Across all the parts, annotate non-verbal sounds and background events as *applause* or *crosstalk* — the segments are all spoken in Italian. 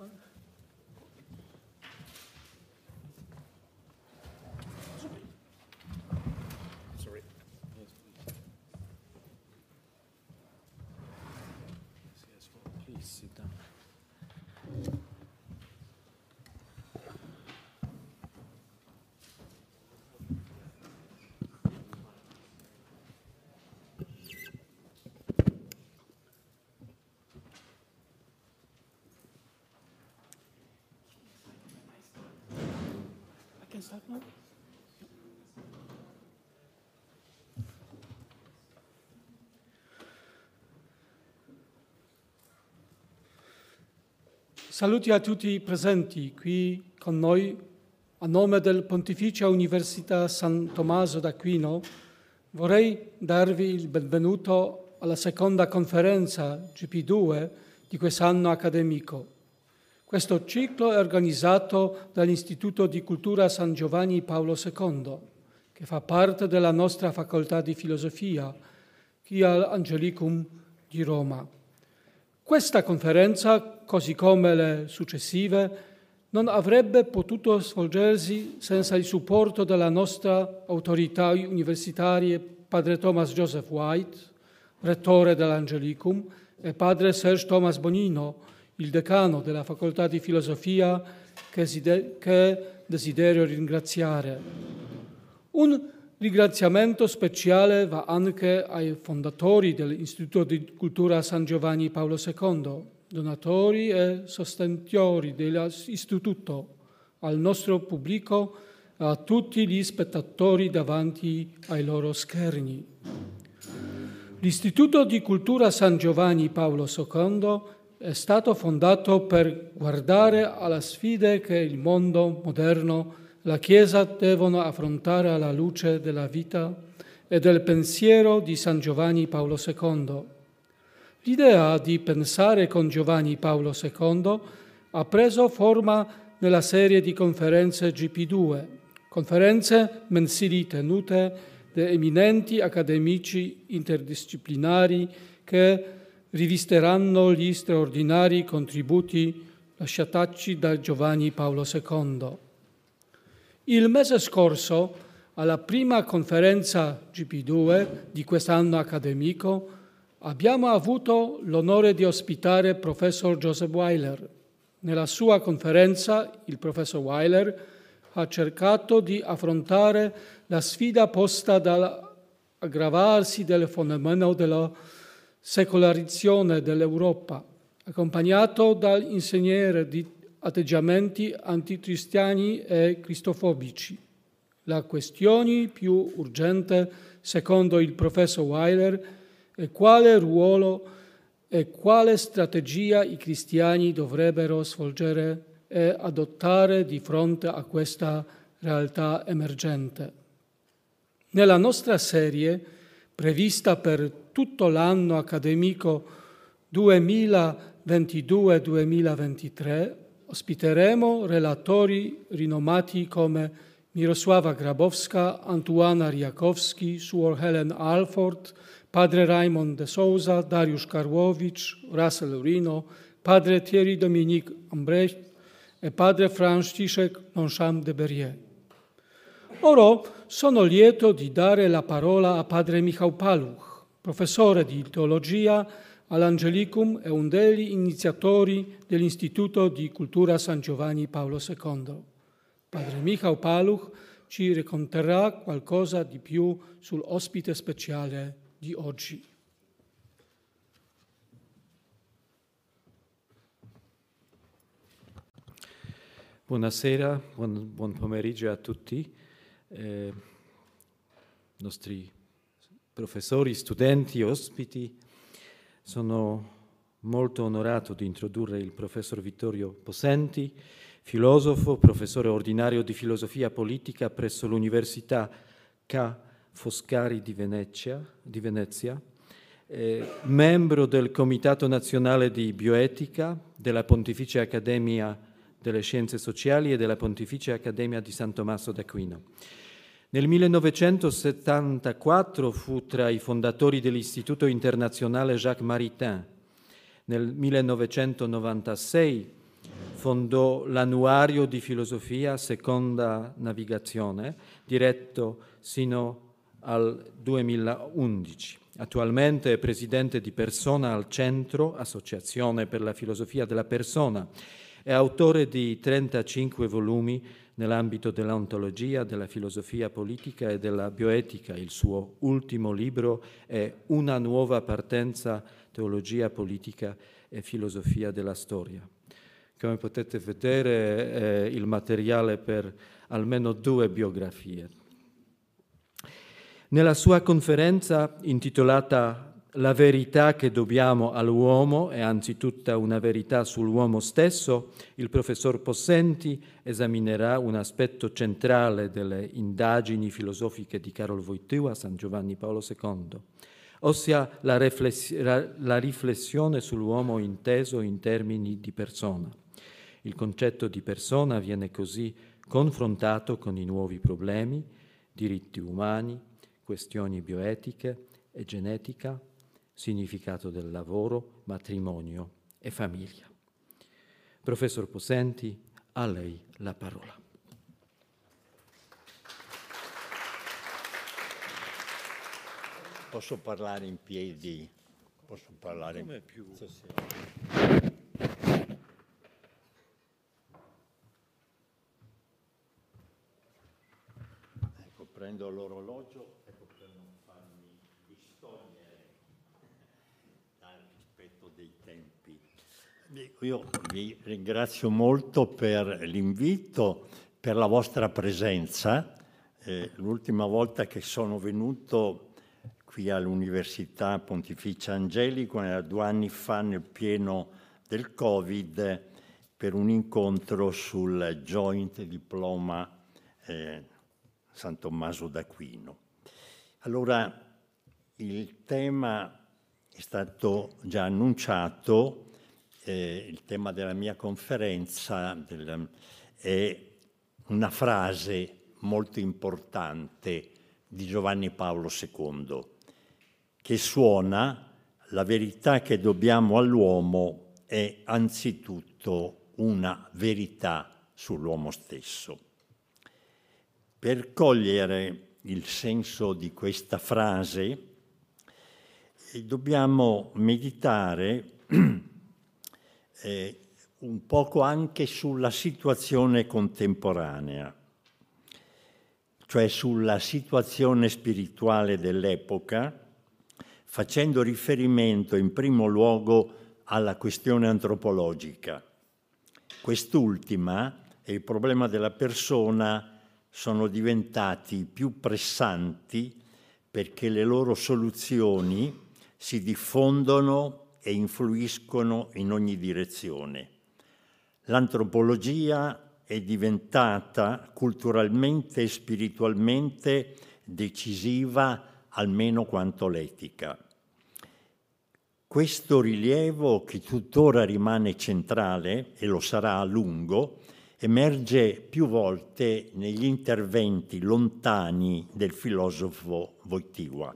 one. Saluti a tutti i presenti qui con noi. A nome del Pontificia Università San Tommaso d'Aquino vorrei darvi il benvenuto alla seconda conferenza GP2 di quest'anno accademico. Questo ciclo è organizzato dall'Istituto di Cultura San Giovanni Paolo II, che fa parte della nostra facoltà di filosofia, qui all'Angelicum di Roma. Questa conferenza, così come le successive, non avrebbe potuto svolgersi senza il supporto della nostra autorità universitaria, padre Thomas Joseph White, rettore dell'Angelicum, e padre Serge Thomas Bonino, il decano della facoltà di filosofia che desidero ringraziare. Un ringraziamento speciale va anche ai fondatori dell'Istituto di Cultura San Giovanni Paolo II, donatori e sostenitori dell'istituto, al nostro pubblico e a tutti gli spettatori davanti ai loro schermi. L'Istituto di Cultura San Giovanni Paolo II è stato fondato per guardare alle sfide che il mondo moderno la Chiesa devono affrontare alla luce della vita e del pensiero di San Giovanni Paolo II. L'idea di pensare con Giovanni Paolo II ha preso forma nella serie di conferenze GP2, conferenze mensili tenute da eminenti accademici interdisciplinari che rivisteranno gli straordinari contributi lasciataci da Giovanni Paolo II. Il mese scorso, alla prima conferenza GP2 di quest'anno accademico, abbiamo avuto l'onore di ospitare il professor Joseph Weiler. Nella sua conferenza il professor Weiler ha cercato di affrontare la sfida posta dall'aggravarsi del fenomeno della secolarizzazione dell'Europa, accompagnato dall'insegnere di atteggiamenti anticristiani e cristofobici. La questione più urgente, secondo il professor Weiler, è quale ruolo e quale strategia i cristiani dovrebbero svolgere e adottare di fronte a questa realtà emergente. Nella nostra serie, prevista per tutto l'anno accademico 2022-2023, ospiteremo relatori rinomati come Mirosława Grabowska, Antuana Riakowski, Suor Helen Alford, padre Raymond de Souza, Dariusz Karłowicz, Russell Rino, padre Thierry Dominique Ambrecht e padre Franciszek Longchamp de Berrier. Ora sono lieto di dare la parola a padre Michał Paluch, professore di teologia all'Angelicum è un degli iniziatori dell'Istituto di Cultura San Giovanni Paolo II. Padre Michał Paluch ci racconterà qualcosa di più sull'ospite speciale di oggi. Buonasera, buon, buon pomeriggio a tutti, eh, nostri professori, studenti, ospiti. Sono molto onorato di introdurre il professor Vittorio Possenti, filosofo, professore ordinario di filosofia politica presso l'Università Ca' Foscari di Venezia, di Venezia eh, membro del Comitato Nazionale di Bioetica della Pontificia Accademia delle Scienze Sociali e della Pontificia Accademia di San Tommaso d'Aquino. Nel 1974 fu tra i fondatori dell'Istituto internazionale Jacques Maritain. Nel 1996 fondò l'annuario di filosofia Seconda Navigazione, diretto sino al 2011. Attualmente è presidente di Persona al Centro, Associazione per la filosofia della persona, è autore di 35 volumi nell'ambito dell'ontologia, della filosofia politica e della bioetica. Il suo ultimo libro è Una nuova partenza, teologia politica e filosofia della storia. Come potete vedere è il materiale per almeno due biografie. Nella sua conferenza intitolata La verità che dobbiamo all'uomo è anzitutto una verità sull'uomo stesso, il professor Possenti esaminerà un aspetto centrale delle indagini filosofiche di Karol Wojtyła, San Giovanni Paolo II, ossia la, la riflessione sull'uomo inteso in termini di persona. Il concetto di persona viene così confrontato con i nuovi problemi, diritti umani, questioni bioetiche e genetica, significato del lavoro, matrimonio e famiglia. Professor Possenti, a lei la parola. Posso parlare in piedi? Posso parlare Come più? Sì, sì. Ecco, prendo l'orologio. Io vi ringrazio molto per l'invito, per la vostra presenza. Eh, l'ultima volta che sono venuto qui all'Università Pontificia Angelico era due anni fa nel pieno del Covid per un incontro sul Joint Diploma eh, San Tommaso d'Aquino. Allora, il tema è stato già annunciato eh, il tema della mia conferenza del, è una frase molto importante di Giovanni Paolo II, che suona la verità che dobbiamo all'uomo è anzitutto una verità sull'uomo stesso. Per cogliere il senso di questa frase dobbiamo meditare *clears throat* eh, un poco anche sulla situazione contemporanea, cioè sulla situazione spirituale dell'epoca, facendo riferimento in primo luogo alla questione antropologica. Quest'ultima e il problema della persona sono diventati più pressanti perché le loro soluzioni si diffondono e influiscono in ogni direzione. L'antropologia è diventata culturalmente e spiritualmente decisiva almeno quanto l'etica. Questo rilievo, che tuttora rimane centrale e lo sarà a lungo, emerge più volte negli interventi lontani del filosofo Wojtyła.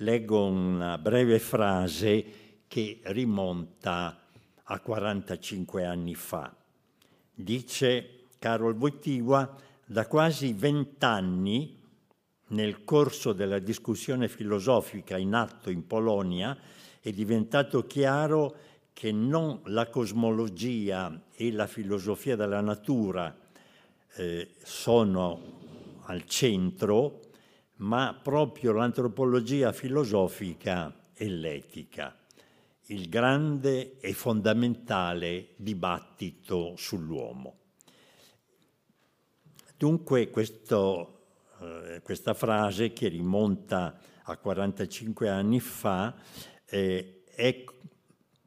Leggo una breve frase che rimonta a 45 anni fa. Dice Karol Wojtyła, da quasi vent'anni, nel corso della discussione filosofica in atto in Polonia, è diventato chiaro che non la cosmologia e la filosofia della natura eh, sono al centro, ma proprio l'antropologia filosofica e l'etica il grande e fondamentale dibattito sull'uomo. Dunque questo, eh, questa frase che rimonta a 45 anni fa eh, è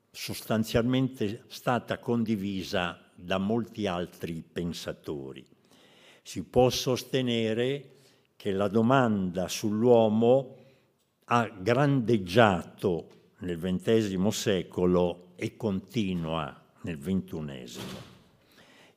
sostanzialmente stata condivisa da molti altri pensatori. Si può sostenere che la domanda sull'uomo ha grandeggiato nel XX secolo e continua nel XXI.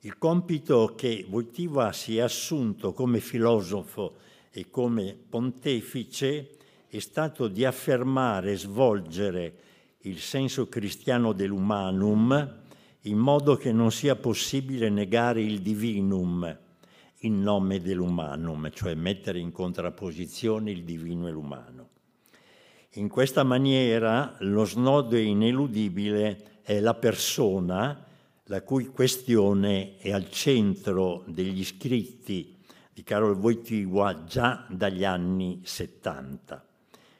Il compito che Wojtyła si è assunto come filosofo e come pontefice è stato di affermare e svolgere il senso cristiano dell'umanum in modo che non sia possibile negare il divinum in nome dell'umanum, cioè mettere in contrapposizione il divino e l'umano. In questa maniera lo snodo ineludibile è la persona la cui questione è al centro degli scritti di Karol Wojtyła già dagli anni 70.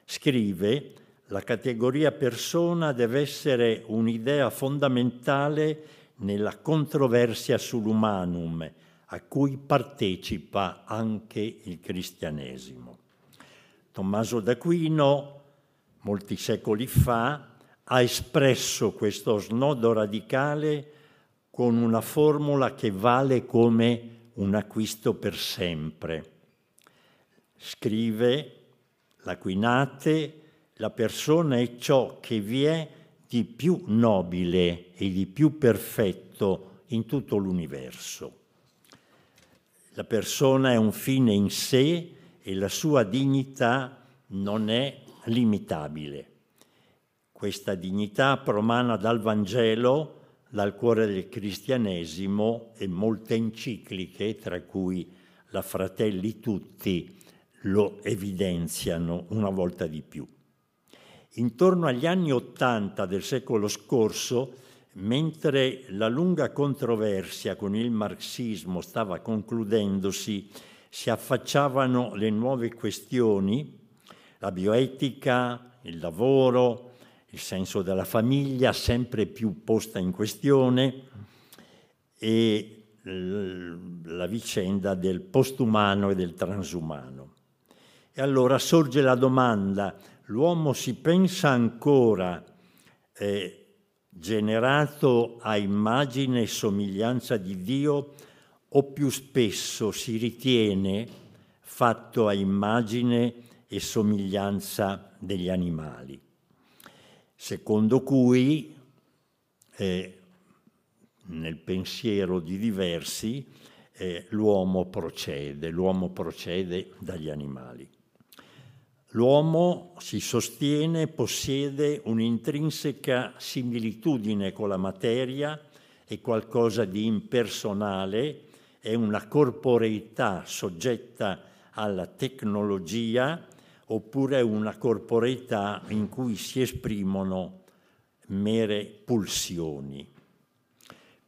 Scrive la categoria persona deve essere un'idea fondamentale nella controversia sull'umanum, a cui partecipa anche il cristianesimo. Tommaso d'Aquino, molti secoli fa, ha espresso questo snodo radicale con una formula che vale come un acquisto per sempre. Scrive l'Aquinate, la persona è ciò che vi è di più nobile e di più perfetto in tutto l'universo. La persona è un fine in sé e la sua dignità non è limitabile. Questa dignità promana dal Vangelo, dal cuore del cristianesimo e molte encicliche, tra cui la Fratelli Tutti, lo evidenziano una volta di più. Intorno agli anni Ottanta del secolo scorso, mentre la lunga controversia con il marxismo stava concludendosi, si affacciavano le nuove questioni, la bioetica, il lavoro, il senso della famiglia sempre più posta in questione e la vicenda del postumano e del transumano. E allora sorge la domanda, l'uomo si pensa ancora eh, generato a immagine e somiglianza di Dio o più spesso si ritiene fatto a immagine e somiglianza degli animali, secondo cui eh, nel pensiero di diversi eh, l'uomo procede, l'uomo procede dagli animali. L'uomo, si sostiene, possiede un'intrinseca similitudine con la materia, è qualcosa di impersonale, è una corporeità soggetta alla tecnologia oppure una corporeità in cui si esprimono mere pulsioni.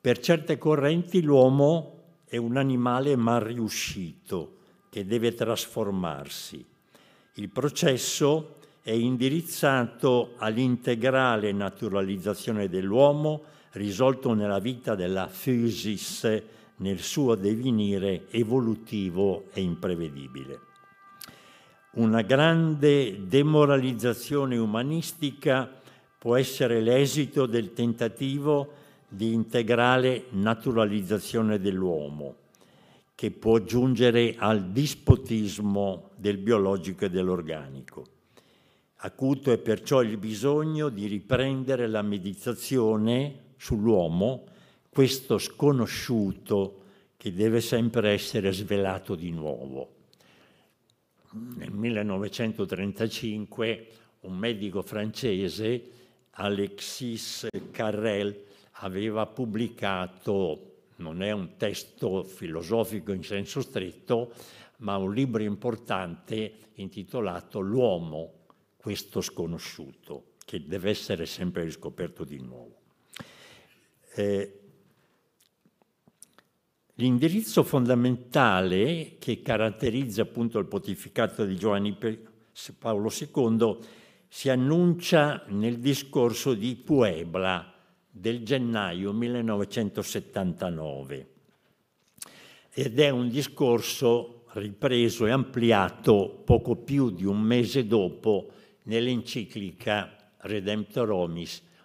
Per certe correnti l'uomo è un animale mal riuscito che deve trasformarsi il processo è indirizzato all'integrale naturalizzazione dell'uomo risolto nella vita della physis nel suo divenire evolutivo e imprevedibile. Una grande demoralizzazione umanistica può essere l'esito del tentativo di integrale naturalizzazione dell'uomo che può giungere al dispotismo del biologico e dell'organico. Acuto è perciò il bisogno di riprendere la meditazione sull'uomo, questo sconosciuto che deve sempre essere svelato di nuovo. Nel 1935 un medico francese, Alexis Carrel, aveva pubblicato non è un testo filosofico in senso stretto, ma un libro importante intitolato L'uomo, questo sconosciuto, che deve essere sempre riscoperto di nuovo. Eh, l'indirizzo fondamentale che caratterizza appunto il pontificato di Giovanni Paolo II si annuncia nel discorso di Puebla, del gennaio 1979 ed è un discorso ripreso e ampliato poco più di un mese dopo nell'enciclica Redemptor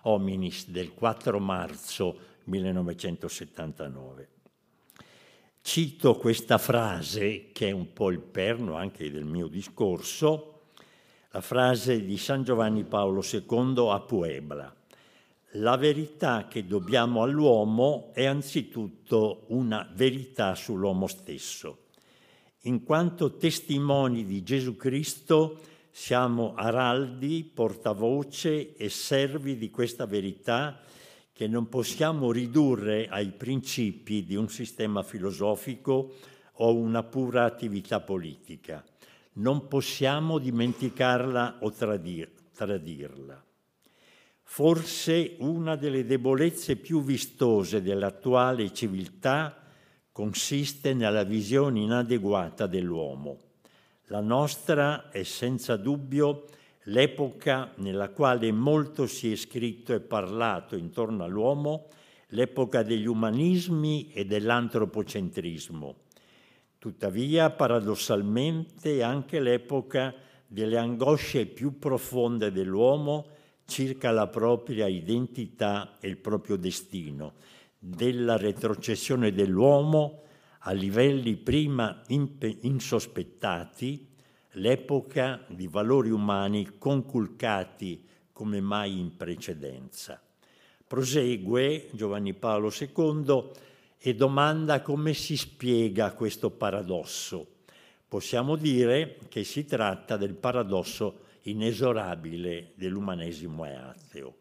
Hominis, del 4 marzo 1979. Cito questa frase, che è un po' il perno anche del mio discorso, la frase di San Giovanni Paolo II a Puebla la verità che dobbiamo all'uomo è anzitutto una verità sull'uomo stesso. In quanto testimoni di Gesù Cristo siamo araldi, portavoce e servi di questa verità che non possiamo ridurre ai principi di un sistema filosofico o una pura attività politica. Non possiamo dimenticarla o tradir- tradirla. Forse una delle debolezze più vistose dell'attuale civiltà consiste nella visione inadeguata dell'uomo. La nostra è senza dubbio l'epoca nella quale molto si è scritto e parlato intorno all'uomo, l'epoca degli umanismi e dell'antropocentrismo. Tuttavia, paradossalmente, anche l'epoca delle angosce più profonde dell'uomo circa la propria identità e il proprio destino, della retrocessione dell'uomo a livelli prima insospettati, l'epoca di valori umani conculcati come mai in precedenza. Prosegue Giovanni Paolo II e domanda come si spiega questo paradosso. Possiamo dire che si tratta del paradosso inesorabile dell'umanesimo ateo.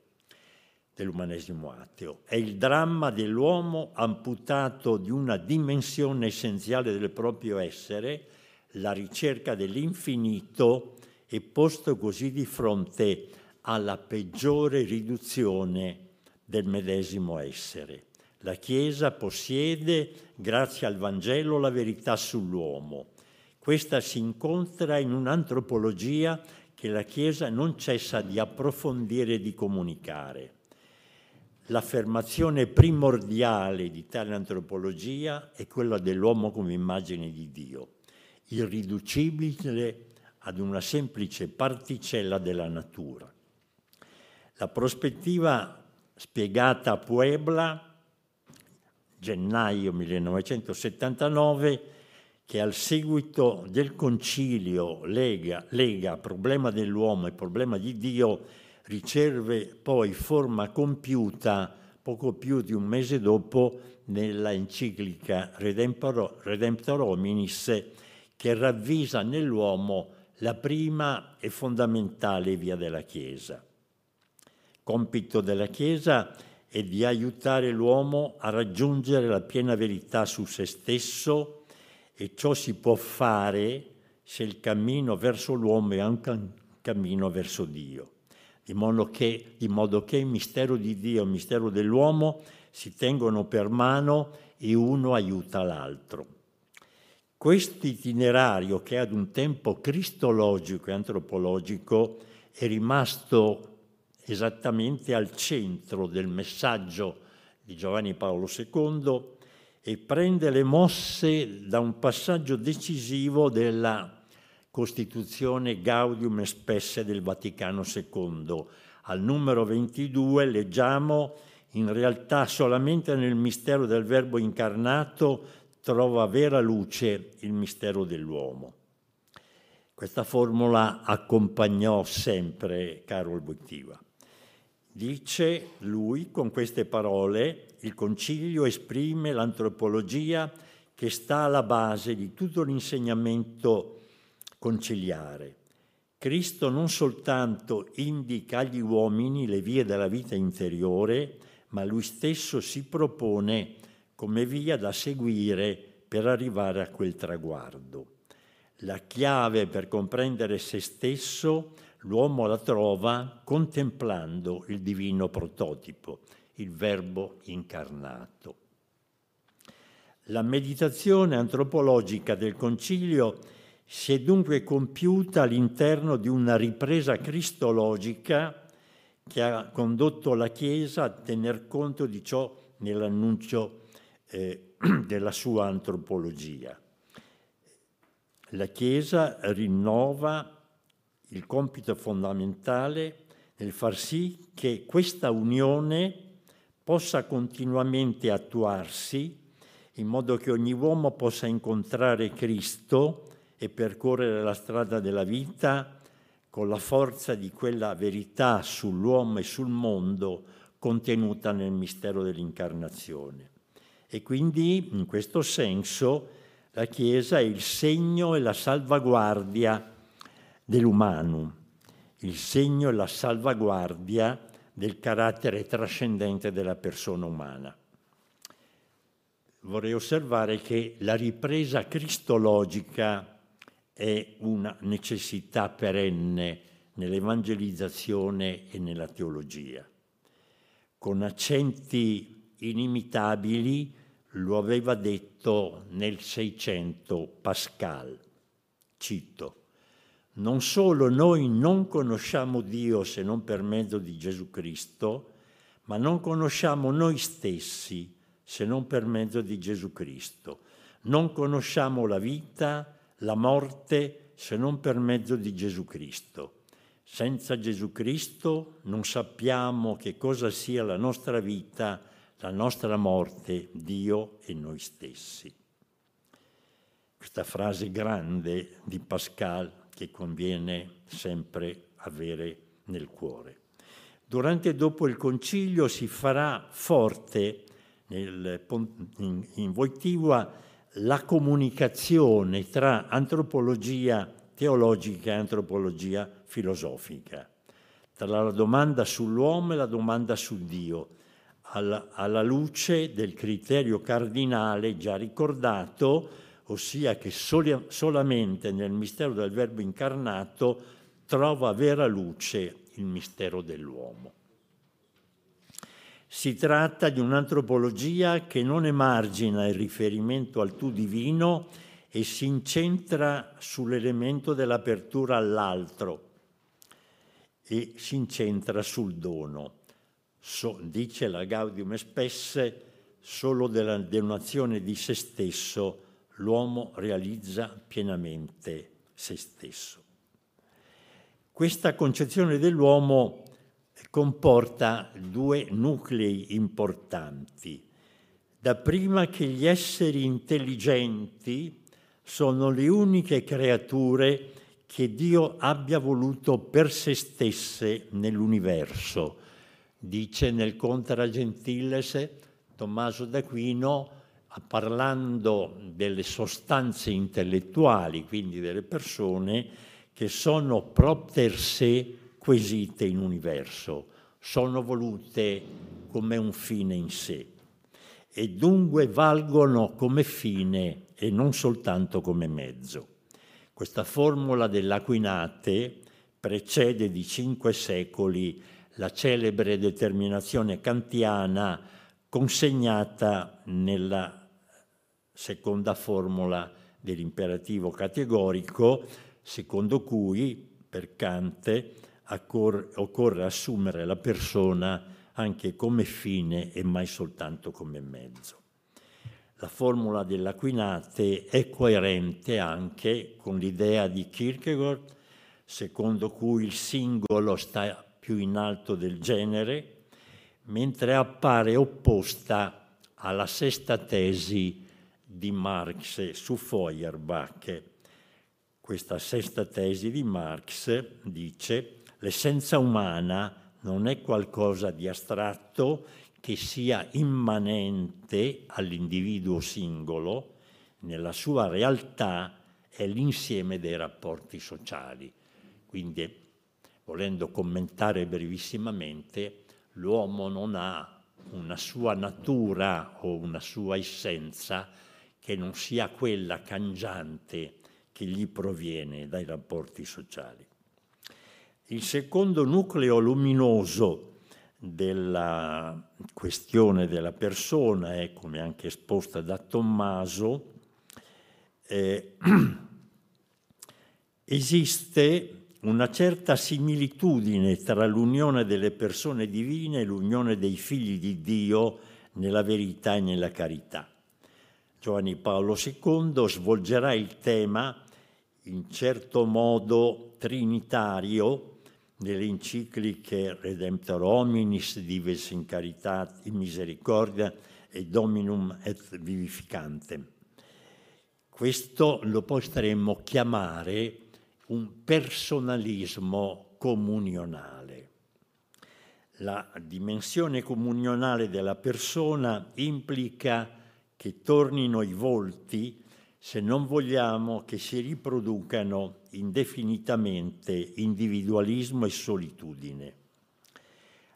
Dell'umanesimo ateo. È il dramma dell'uomo amputato di una dimensione essenziale del proprio essere, la ricerca dell'infinito, e posto così di fronte alla peggiore riduzione del medesimo essere. La Chiesa possiede, grazie al Vangelo, la verità sull'uomo. Questa si incontra in un'antropologia che la Chiesa non cessa di approfondire e di comunicare. L'affermazione primordiale di tale antropologia è quella dell'uomo come immagine di Dio, irriducibile ad una semplice particella della natura. La prospettiva spiegata a Puebla, gennaio 1979, che al seguito del concilio lega, lega problema dell'uomo e problema di Dio, riceve poi forma compiuta poco più di un mese dopo nella enciclica Redemptor, Redemptor che ravvisa nell'uomo la prima e fondamentale via della Chiesa. Compito della Chiesa è di aiutare l'uomo a raggiungere la piena verità su se stesso, e ciò si può fare se il cammino verso l'uomo è anche un cammino verso Dio, di modo che, di modo che il mistero di Dio e il mistero dell'uomo si tengono per mano e uno aiuta l'altro. Questo itinerario, che ad un tempo cristologico e antropologico, è rimasto esattamente al centro del messaggio di Giovanni Paolo II, e prende le mosse da un passaggio decisivo della Costituzione Gaudium Spesse del Vaticano II. Al numero 22 leggiamo in realtà solamente nel mistero del Verbo incarnato trova vera luce il mistero dell'uomo. Questa formula accompagnò sempre Carol Wojtyła. Dice lui con queste parole, il concilio esprime l'antropologia che sta alla base di tutto l'insegnamento conciliare. Cristo non soltanto indica agli uomini le vie della vita interiore, ma lui stesso si propone come via da seguire per arrivare a quel traguardo. La chiave per comprendere se stesso l'uomo la trova contemplando il divino prototipo, il Verbo incarnato. La meditazione antropologica del Concilio si è dunque compiuta all'interno di una ripresa cristologica che ha condotto la Chiesa a tener conto di ciò nell'annuncio eh, *clears throat* della sua antropologia. La Chiesa rinnova il compito fondamentale nel far sì che questa unione possa continuamente attuarsi in modo che ogni uomo possa incontrare Cristo e percorrere la strada della vita con la forza di quella verità sull'uomo e sul mondo contenuta nel mistero dell'incarnazione. E quindi, in questo senso, la Chiesa è il segno e la salvaguardia dell'umano, il segno e la salvaguardia del carattere trascendente della persona umana. Vorrei osservare che la ripresa cristologica è una necessità perenne nell'evangelizzazione e nella teologia. Con accenti inimitabili lo aveva detto nel 600 Pascal, cito, non solo noi non conosciamo Dio se non per mezzo di Gesù Cristo, ma non conosciamo noi stessi se non per mezzo di Gesù Cristo. Non conosciamo la vita, la morte, se non per mezzo di Gesù Cristo. Senza Gesù Cristo non sappiamo che cosa sia la nostra vita, la nostra morte, Dio e noi stessi. Questa frase grande di Pascal che conviene sempre avere nel cuore. Durante e dopo il concilio si farà forte nel, in, in Voitiva la comunicazione tra antropologia teologica e antropologia filosofica, tra la domanda sull'uomo e la domanda su Dio, alla, alla luce del criterio cardinale già ricordato, ossia che soli, solamente nel mistero del Verbo incarnato trova vera luce il mistero dell'uomo. Si tratta di un'antropologia che non emargina il riferimento al tu divino e si incentra sull'elemento dell'apertura all'altro e si incentra sul dono. So, dice la Gaudium Spesse, solo della donazione di se stesso l'uomo realizza pienamente se stesso. Questa concezione dell'uomo comporta due nuclei importanti. Dapprima che gli esseri intelligenti sono le uniche creature che Dio abbia voluto per se stesse nell'universo. Dice nel Contra Gentiles Tommaso d'Aquino, parlando delle sostanze intellettuali, quindi delle persone, che sono propter sé quesite in universo, sono volute come un fine in sé e dunque valgono come fine e non soltanto come mezzo. Questa formula dell'Aquinate precede di cinque secoli la celebre determinazione kantiana consegnata nella seconda formula dell'imperativo categorico, secondo cui per Kant occorre assumere la persona anche come fine e mai soltanto come mezzo. La formula dell'Aquinate è coerente anche con l'idea di Kierkegaard, secondo cui il singolo sta più in alto del genere, mentre appare opposta alla sesta tesi di Marx su Feuerbach. Questa sesta tesi di Marx dice l'essenza umana non è qualcosa di astratto che sia immanente all'individuo singolo, nella sua realtà è l'insieme dei rapporti sociali. Quindi, volendo commentare brevissimamente, l'uomo non ha una sua natura o una sua essenza che non sia quella cangiante che gli proviene dai rapporti sociali. Il secondo nucleo luminoso della questione della persona è, come anche esposta da Tommaso, eh, *clears throat* esiste una certa similitudine tra l'unione delle persone divine e l'unione dei figli di Dio nella verità e nella carità. Giovanni Paolo II svolgerà il tema in certo modo trinitario nelle encicliche Redemptor Hominis, Dives in Caritat, in Misericordia e Dominum et Vivificante. Questo lo potremmo chiamare un personalismo comunionale. La dimensione comunionale della persona implica che tornino i volti se non vogliamo che si riproducano indefinitamente individualismo e solitudine.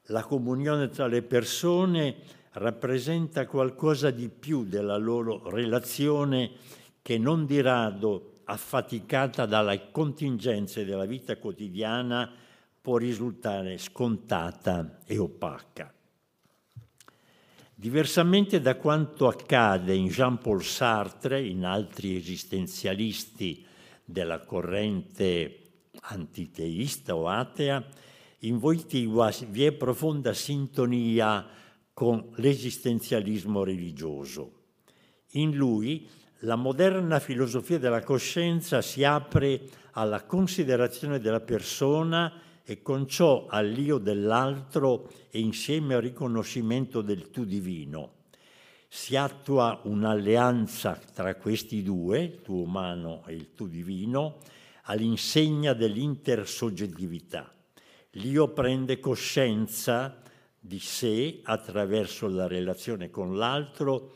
La comunione tra le persone rappresenta qualcosa di più della loro relazione che non di rado, affaticata dalle contingenze della vita quotidiana, può risultare scontata e opaca. Diversamente da quanto accade in Jean-Paul Sartre, in altri esistenzialisti della corrente antiteista o atea, in Wojtyła vi è profonda sintonia con l'esistenzialismo religioso. In lui la moderna filosofia della coscienza si apre alla considerazione della persona e con ciò all'io dell'altro e insieme al riconoscimento del tu divino. Si attua un'alleanza tra questi due, tu umano e il tu divino, all'insegna dell'intersoggettività. L'io prende coscienza di sé attraverso la relazione con l'altro,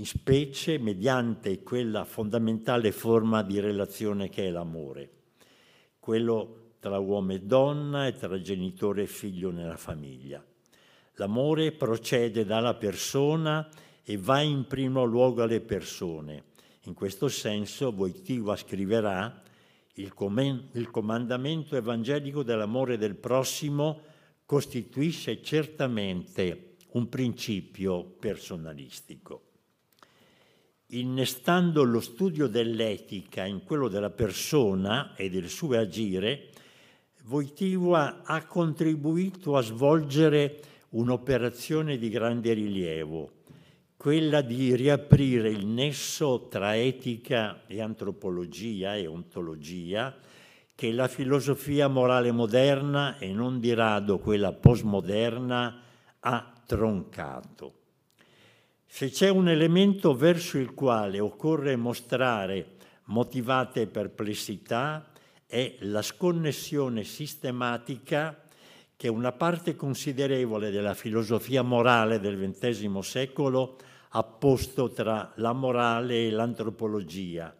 in specie mediante quella fondamentale forma di relazione che è l'amore, quello tra uomo e donna e tra genitore e figlio nella famiglia. L'amore procede dalla persona e va in primo luogo alle persone. In questo senso Wojtyła scriverà il, il comandamento evangelico dell'amore del prossimo costituisce certamente un principio personalistico. Innestando lo studio dell'etica in quello della persona e del suo agire, Wojtyła ha contribuito a svolgere un'operazione di grande rilievo, quella di riaprire il nesso tra etica e antropologia e ontologia che la filosofia morale moderna e non di rado quella postmoderna ha troncato. Se c'è un elemento verso il quale occorre mostrare motivate perplessità è la sconnessione sistematica che una parte considerevole della filosofia morale del XX secolo ha posto tra la morale e l'antropologia,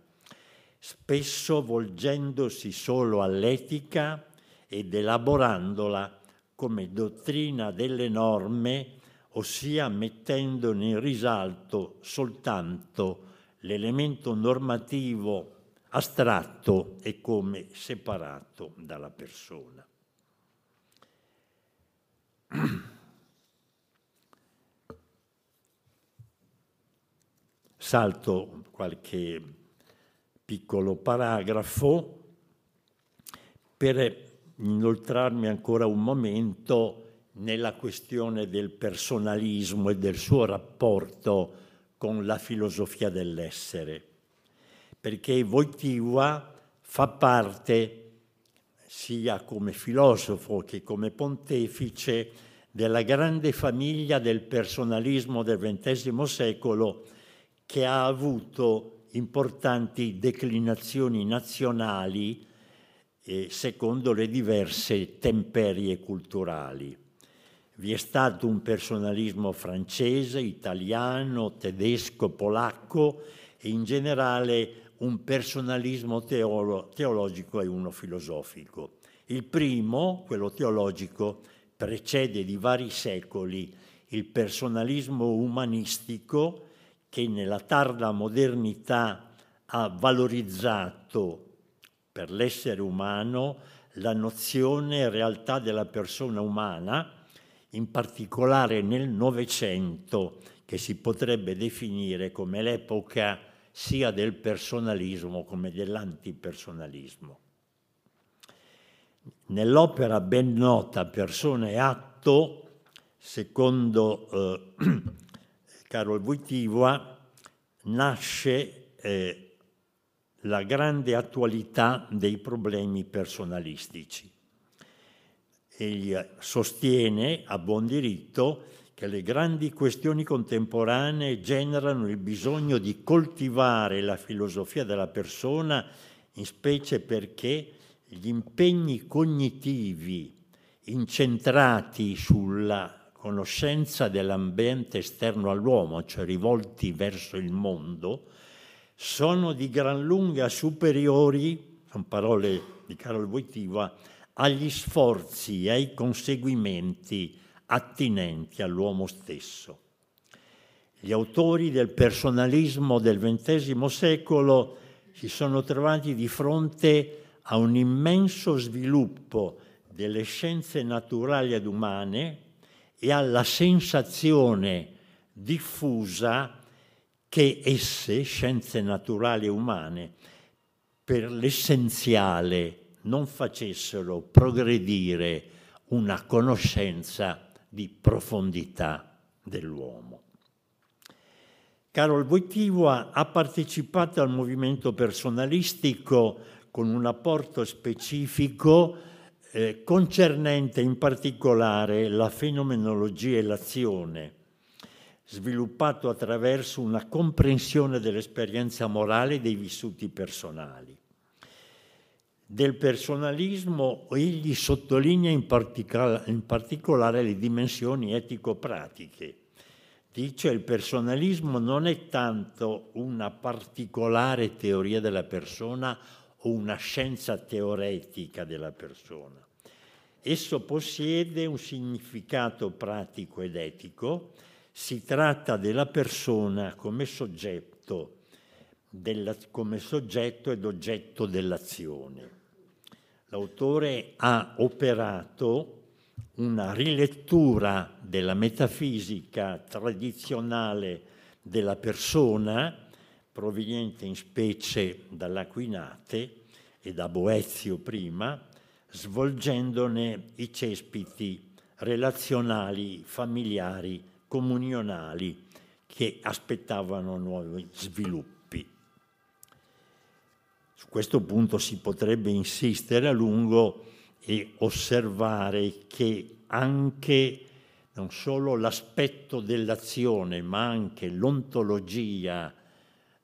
spesso volgendosi solo all'etica ed elaborandola come dottrina delle norme, ossia mettendo in risalto soltanto l'elemento normativo astratto e come separato dalla persona. Salto qualche piccolo paragrafo per inoltrarmi ancora un momento nella questione del personalismo e del suo rapporto con la filosofia dell'essere, perché Wojtyła fa parte sia come filosofo che come pontefice della grande famiglia del personalismo del XX secolo che ha avuto importanti declinazioni nazionali eh, secondo le diverse temperie culturali. Vi è stato un personalismo francese, italiano, tedesco, polacco e in generale un personalismo teolo- teologico e uno filosofico. Il primo, quello teologico, precede di vari secoli il personalismo umanistico che nella tarda modernità ha valorizzato per l'essere umano la nozione e realtà della persona umana, in particolare nel Novecento, che si potrebbe definire come l'epoca sia del personalismo come dell'antipersonalismo. Nell'opera ben nota Persona e atto, secondo eh, *clears throat* Karol Wojtyła, nasce eh, la grande attualità dei problemi personalistici. Egli sostiene a buon diritto che le grandi questioni contemporanee generano il bisogno di coltivare la filosofia della persona, in specie perché gli impegni cognitivi incentrati sulla conoscenza dell'ambiente esterno all'uomo, cioè rivolti verso il mondo, sono di gran lunga superiori, sono parole di Carol Wojtyła, agli sforzi, ai conseguimenti, attinenti all'uomo stesso. Gli autori del personalismo del XX secolo si sono trovati di fronte a un immenso sviluppo delle scienze naturali ed umane e alla sensazione diffusa che esse, scienze naturali e umane, per l'essenziale non facessero progredire una conoscenza di profondità dell'uomo. Carol Wojtyła ha partecipato al movimento personalistico con un apporto specifico eh, concernente in particolare la fenomenologia e l'azione, sviluppato attraverso una comprensione dell'esperienza morale dei vissuti personali. Del personalismo egli sottolinea in, particola, in particolare le dimensioni etico-pratiche. Dice il personalismo non è tanto una particolare teoria della persona o una scienza teoretica della persona. Esso possiede un significato pratico ed etico, si tratta della persona come soggetto, della, come soggetto ed oggetto dell'azione l'autore ha operato una rilettura della metafisica tradizionale della persona, proveniente in specie dall'Aquinate e da Boezio prima, svolgendone i cespiti relazionali, familiari, comunionali che aspettavano nuovi sviluppi. Su questo punto si potrebbe insistere a lungo e osservare che anche non solo l'aspetto dell'azione, ma anche l'ontologia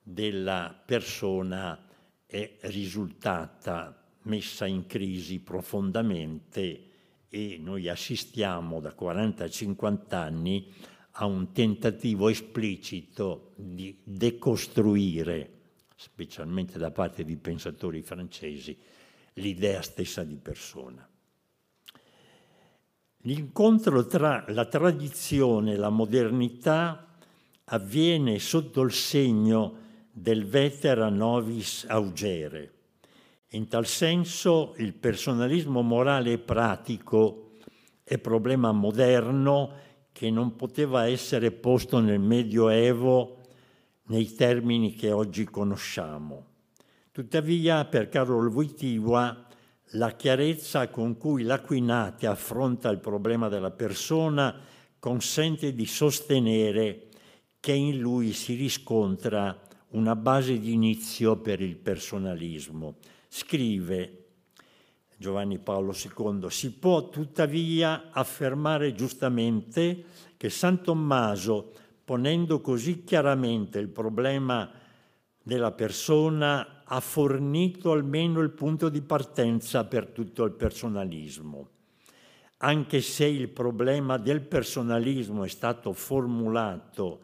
della persona è risultata messa in crisi profondamente e noi assistiamo da 40-50 anni a un tentativo esplicito di decostruire specialmente da parte di pensatori francesi, l'idea stessa di persona. L'incontro tra la tradizione e la modernità avviene sotto il segno del vetera novis augere. In tal senso il personalismo morale e pratico è problema moderno che non poteva essere posto nel Medioevo nei termini che oggi conosciamo. Tuttavia, per Carol Wojtyła, la chiarezza con cui l'Aquinate affronta il problema della persona consente di sostenere che in lui si riscontra una base di inizio per il personalismo. Scrive Giovanni Paolo II, si può tuttavia affermare giustamente che San Tommaso ponendo così chiaramente il problema della persona, ha fornito almeno il punto di partenza per tutto il personalismo. Anche se il problema del personalismo è stato formulato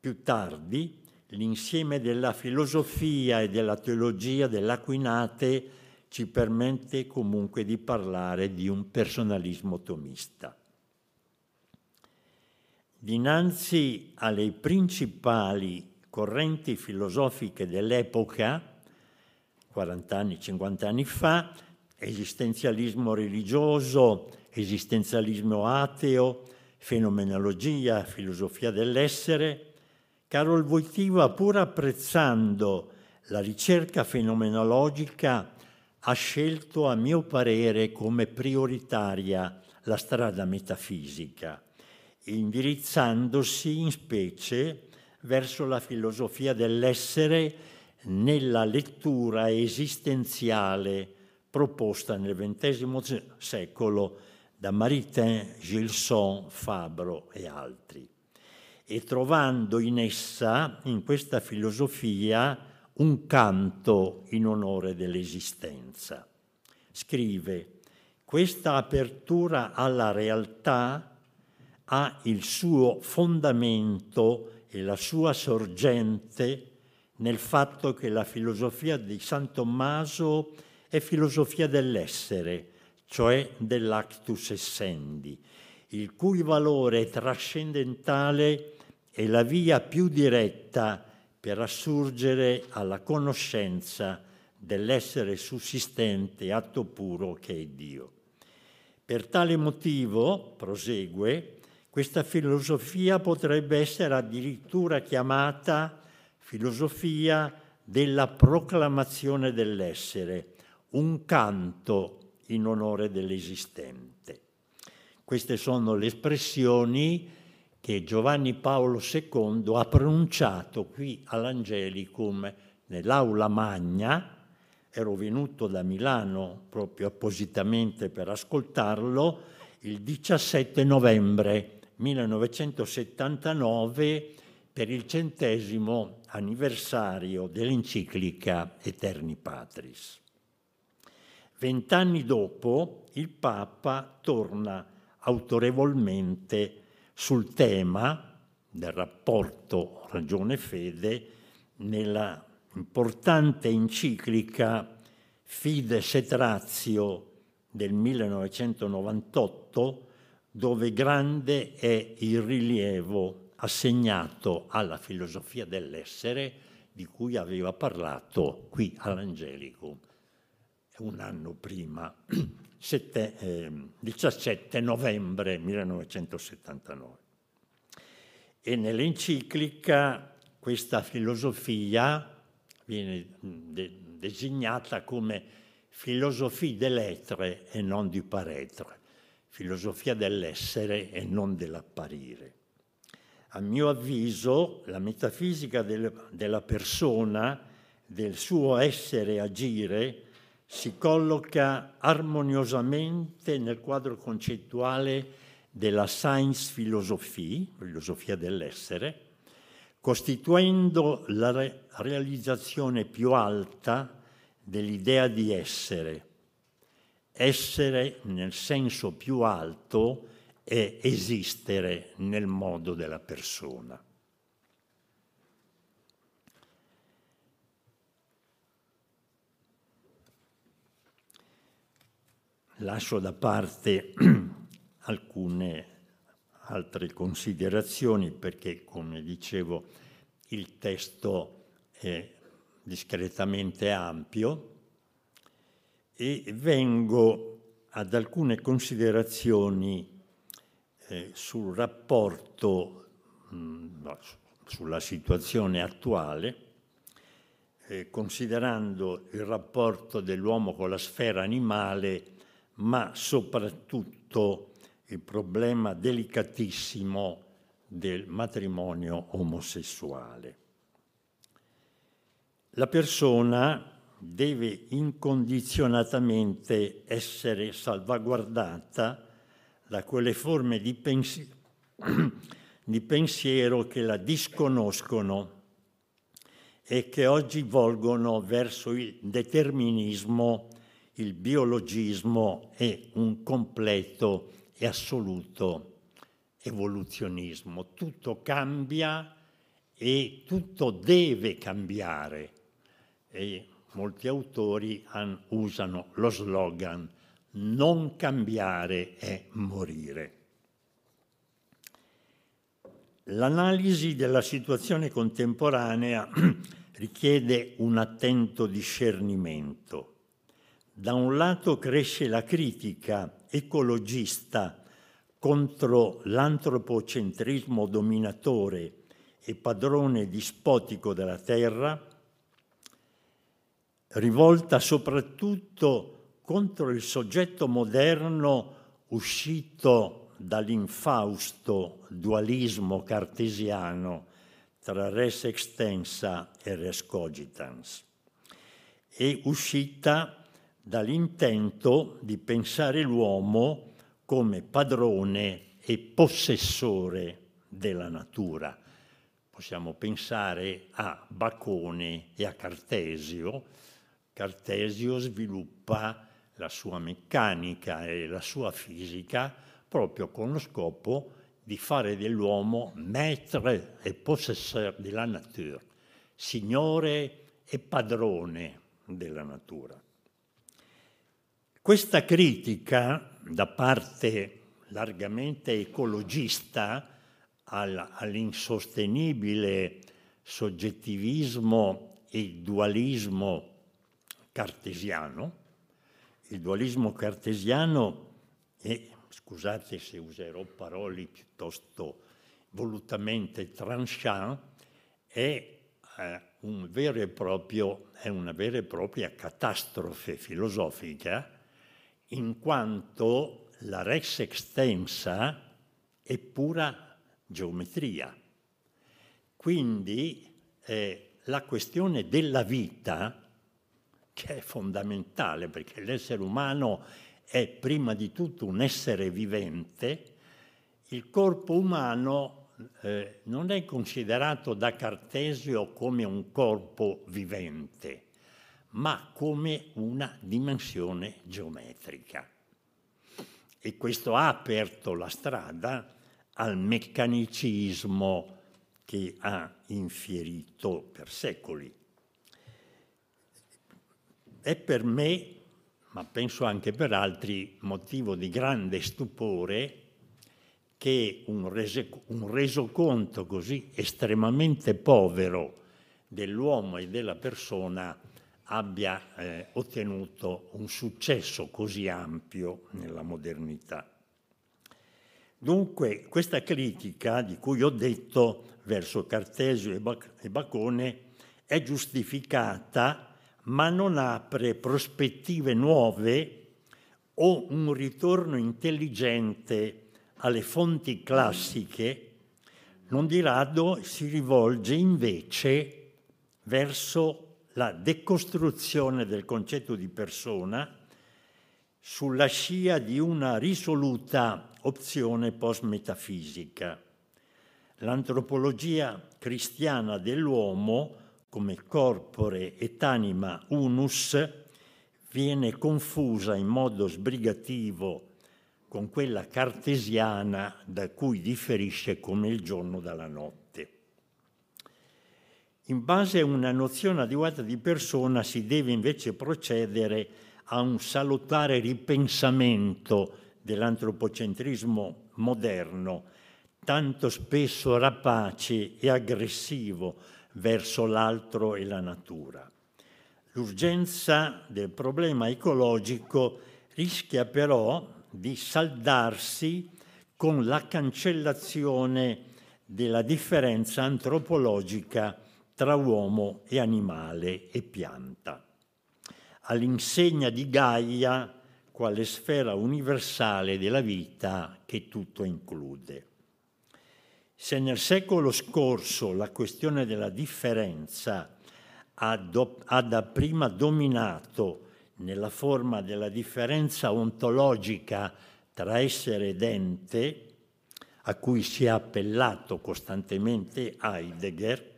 più tardi, l'insieme della filosofia e della teologia dell'Aquinate ci permette comunque di parlare di un personalismo tomista. Dinanzi alle principali correnti filosofiche dell'epoca, 40 anni, 50 anni fa, esistenzialismo religioso, esistenzialismo ateo, fenomenologia, filosofia dell'essere, Carol Wojtyła, pur apprezzando la ricerca fenomenologica, ha scelto, a mio parere, come prioritaria la strada metafisica indirizzandosi in specie verso la filosofia dell'essere nella lettura esistenziale proposta nel XX secolo da Maritain, Gilson, Fabro e altri, e trovando in essa, in questa filosofia, un canto in onore dell'esistenza. Scrive, questa apertura alla realtà ha il suo fondamento e la sua sorgente nel fatto che la filosofia di San Tommaso è filosofia dell'essere, cioè dell'actus essendi, il cui valore trascendentale è la via più diretta per assurgere alla conoscenza dell'essere sussistente atto puro che è Dio. Per tale motivo, prosegue, questa filosofia potrebbe essere addirittura chiamata filosofia della proclamazione dell'essere, un canto in onore dell'esistente. Queste sono le espressioni che Giovanni Paolo II ha pronunciato qui all'Angelicum nell'aula magna. Ero venuto da Milano proprio appositamente per ascoltarlo il 17 novembre 1979 per il centesimo anniversario dell'enciclica Eterni Patris. Vent'anni dopo il Papa torna autorevolmente sul tema del rapporto ragione-fede nella importante enciclica Fides et Ratio del 1998 dove grande è il rilievo assegnato alla filosofia dell'essere di cui aveva parlato qui all'Angelico un anno prima, 7, eh, 17 novembre 1979. E nell'enciclica questa filosofia viene de- designata come filosofia dell'etre e non di paretre filosofia dell'essere e non dell'apparire. A mio avviso, la metafisica del, della persona, del suo essere e agire, si colloca armoniosamente nel quadro concettuale della science philosophie, filosofia dell'essere, costituendo la re- realizzazione più alta dell'idea di essere, essere nel senso più alto è esistere nel modo della persona. Lascio da parte *clears throat* alcune altre considerazioni perché, come dicevo, il testo è discretamente ampio e vengo ad alcune considerazioni eh, sul rapporto, mh, mm, sulla situazione attuale, eh, considerando il rapporto dell'uomo con la sfera animale, ma soprattutto il problema delicatissimo del matrimonio omosessuale. La persona deve incondizionatamente essere salvaguardata da quelle forme di, pensi- di pensiero che la disconoscono e che oggi volgono verso il determinismo, il biologismo e un completo e assoluto evoluzionismo. Tutto cambia e tutto deve cambiare. E molti autori usano lo slogan non cambiare è morire. L'analisi della situazione contemporanea *clears throat* richiede un attento discernimento. Da un lato cresce la critica ecologista contro l'antropocentrismo dominatore e padrone dispotico della terra, rivolta soprattutto contro il soggetto moderno uscito dall'infausto dualismo cartesiano tra res extensa e res cogitans e uscita dall'intento di pensare l'uomo come padrone e possessore della natura. Possiamo pensare a Bacone e a Cartesio, Cartesio sviluppa la sua meccanica e la sua fisica proprio con lo scopo di fare dell'uomo maître e possesseur della natura, signore e padrone della natura. Questa critica da parte largamente ecologista all'insostenibile soggettivismo e dualismo cartesiano. Il dualismo cartesiano è, scusate se userò parole piuttosto volutamente tranchant, è, eh, un proprio, è una vera e propria catastrofe filosofica, in quanto la res extensa è pura geometria. Quindi eh, la questione della vita, che è fondamentale perché l'essere umano è prima di tutto un essere vivente, il corpo umano eh, non è considerato da Cartesio come un corpo vivente, ma come una dimensione geometrica. E questo ha aperto la strada al meccanicismo che ha infierito per secoli. È per me, ma penso anche per altri, motivo di grande stupore che un, rese, un resoconto così estremamente povero dell'uomo e della persona abbia eh, ottenuto un successo così ampio nella modernità. Dunque questa critica di cui ho detto verso Cartesio e Bacone è giustificata ma non apre prospettive nuove o un ritorno intelligente alle fonti classiche, non di rado si rivolge invece verso la decostruzione del concetto di persona sulla scia di una risoluta opzione post-metafisica. L'antropologia cristiana dell'uomo, come corpore et anima unus, viene confusa in modo sbrigativo con quella cartesiana da cui differisce come il giorno dalla notte. In base a una nozione adeguata di persona si deve invece procedere a un salutare ripensamento dell'antropocentrismo moderno, tanto spesso rapace e aggressivo verso l'altro e la natura. L'urgenza del problema ecologico rischia però di saldarsi con la cancellazione della differenza antropologica tra uomo e animale e pianta. All'insegna di Gaia quale sfera universale della vita che tutto include. Se nel secolo scorso la questione della differenza ha, do, ha dapprima dominato nella forma della differenza ontologica tra essere ed ente, a cui si è appellato costantemente Heidegger,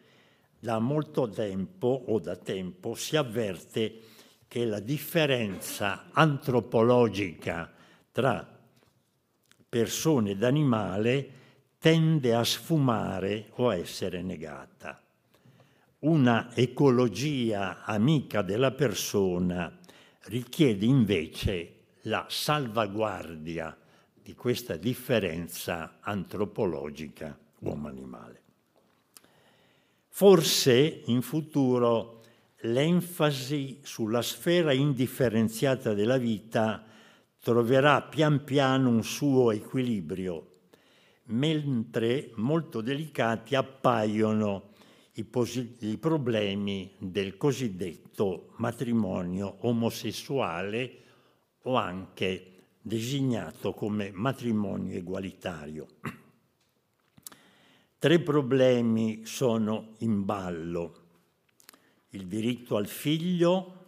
da molto tempo o da tempo si avverte che la differenza antropologica tra persone ed animale tende a sfumare o a essere negata. Una ecologia amica della persona richiede invece la salvaguardia di questa differenza antropologica uomo-animale. Forse in futuro l'enfasi sulla sfera indifferenziata della vita troverà pian piano un suo equilibrio, mentre molto delicati appaiono i, i problemi del cosiddetto matrimonio omosessuale o anche designato come matrimonio egualitario. *clears throat* Tre problemi sono in ballo il diritto al figlio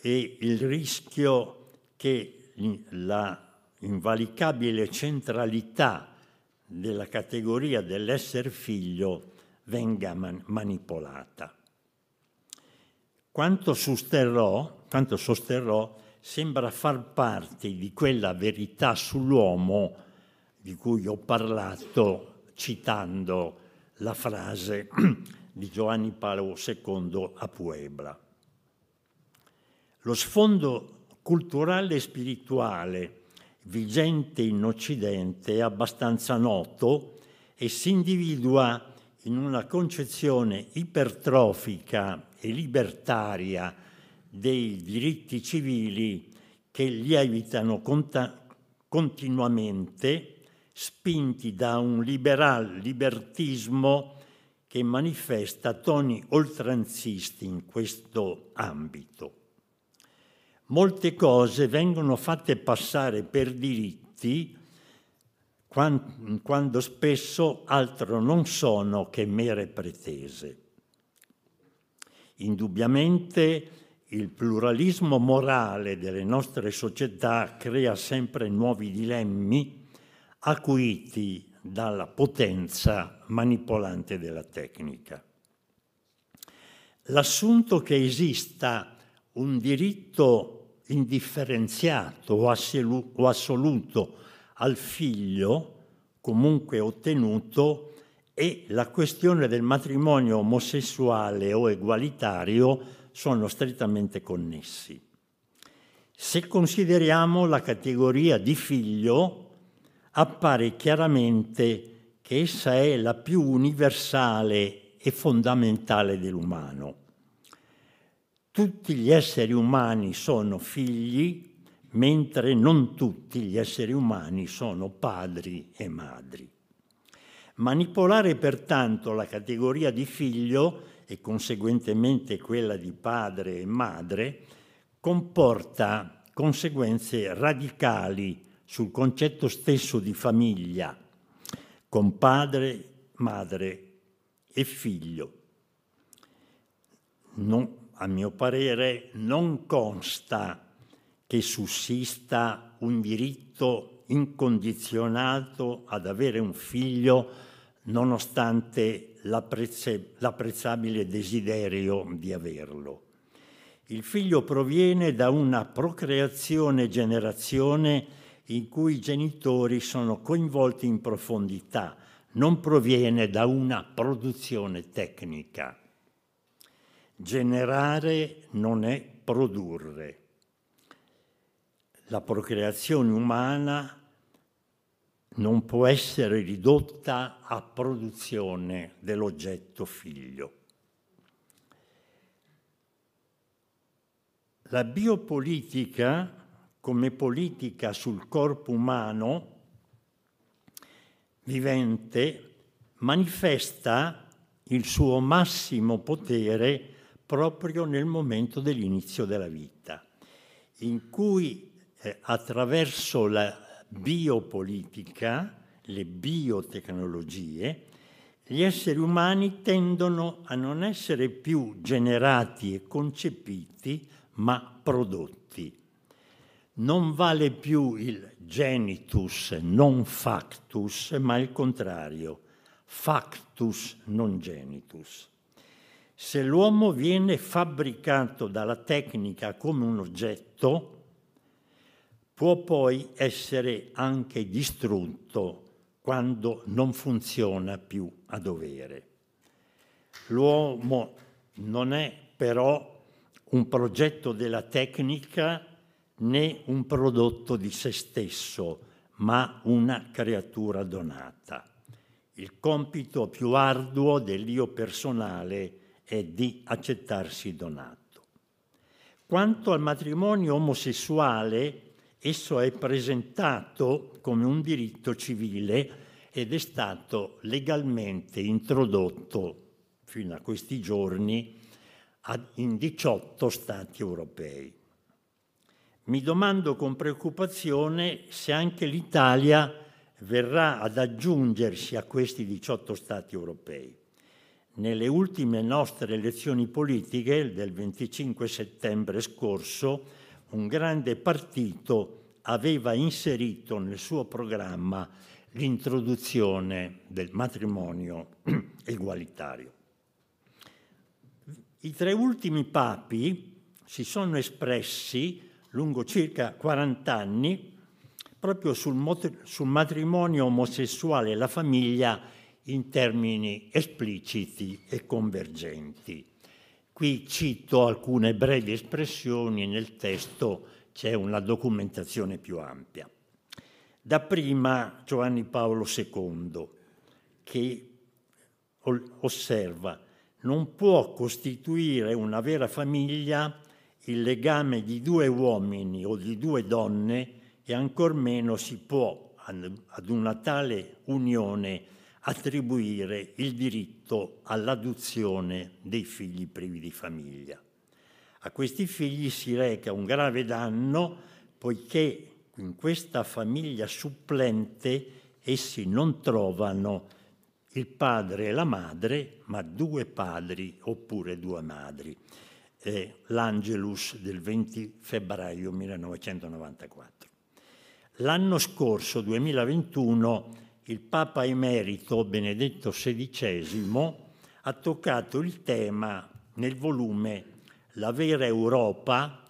e il rischio che la invalicabile centralità della categoria dell'essere figlio venga man- manipolata. Quanto sosterrò, quanto sosterrò sembra far parte di quella verità sull'uomo di cui ho parlato citando la frase *clears throat* di Giovanni Paolo II a Puebla. Lo sfondo culturale e spirituale vigente in Occidente è abbastanza noto e si individua in una concezione ipertrofica e libertaria dei diritti civili che lievitano continuamente, spinti da un liberal libertismo che manifesta toni oltranzisti in questo ambito. Molte cose vengono fatte passare per diritti quando spesso altro non sono che mere pretese. Indubbiamente il pluralismo morale delle nostre società crea sempre nuovi dilemmi acuiti dalla potenza manipolante della tecnica. L'assunto che esista un diritto indifferenziato o assoluto al figlio, comunque ottenuto, e la questione del matrimonio omosessuale o egualitario sono strettamente connessi. Se consideriamo la categoria di figlio, appare chiaramente che essa è la più universale e fondamentale dell'umano. Tutti gli esseri umani sono figli, mentre non tutti gli esseri umani sono padri e madri. Manipolare pertanto la categoria di figlio e conseguentemente quella di padre e madre comporta conseguenze radicali sul concetto stesso di famiglia, con padre, madre e figlio. Non, a mio parere non consta che sussista un diritto incondizionato ad avere un figlio nonostante l'apprezzabile desiderio di averlo. Il figlio proviene da una procreazione-generazione in cui i genitori sono coinvolti in profondità, non proviene da una produzione tecnica. Generare non è produrre. La procreazione umana non può essere ridotta a produzione dell'oggetto figlio. La biopolitica, come politica sul corpo umano vivente, manifesta il suo massimo potere proprio nel momento dell'inizio della vita, in cui eh, attraverso la biopolitica, le biotecnologie, gli esseri umani tendono a non essere più generati e concepiti, ma prodotti. Non vale più il genitus, non factus, ma il contrario, factus, non genitus. Se l'uomo viene fabbricato dalla tecnica come un oggetto, può poi essere anche distrutto quando non funziona più a dovere. L'uomo non è però un progetto della tecnica né un prodotto di se stesso, ma una creatura donata. Il compito più arduo dell'io personale è di accettarsi donato. Quanto al matrimonio omosessuale, Esso è presentato come un diritto civile ed è stato legalmente introdotto fino a questi giorni in 18 Stati europei. Mi domando con preoccupazione se anche l'Italia verrà ad aggiungersi a questi 18 Stati europei. Nelle ultime nostre elezioni politiche del 25 settembre scorso un grande partito aveva inserito nel suo programma l'introduzione del matrimonio *clears throat* egualitario. I tre ultimi papi si sono espressi lungo circa 40 anni proprio sul, sul matrimonio omosessuale e la famiglia in termini espliciti e convergenti. Qui cito alcune brevi espressioni, nel testo c'è una documentazione più ampia. Dapprima Giovanni Paolo II, che osserva, non può costituire una vera famiglia il legame di due uomini o di due donne e ancor meno si può ad una tale unione attribuire il diritto all'adozione dei figli privi di famiglia. A questi figli si reca un grave danno poiché in questa famiglia supplente essi non trovano il padre e la madre, ma due padri oppure due madri. Eh, L'Angelus del 20 febbraio 1994. L'anno scorso, 2021, il Papa Emerito Benedetto XVI ha toccato il tema nel volume La vera Europa,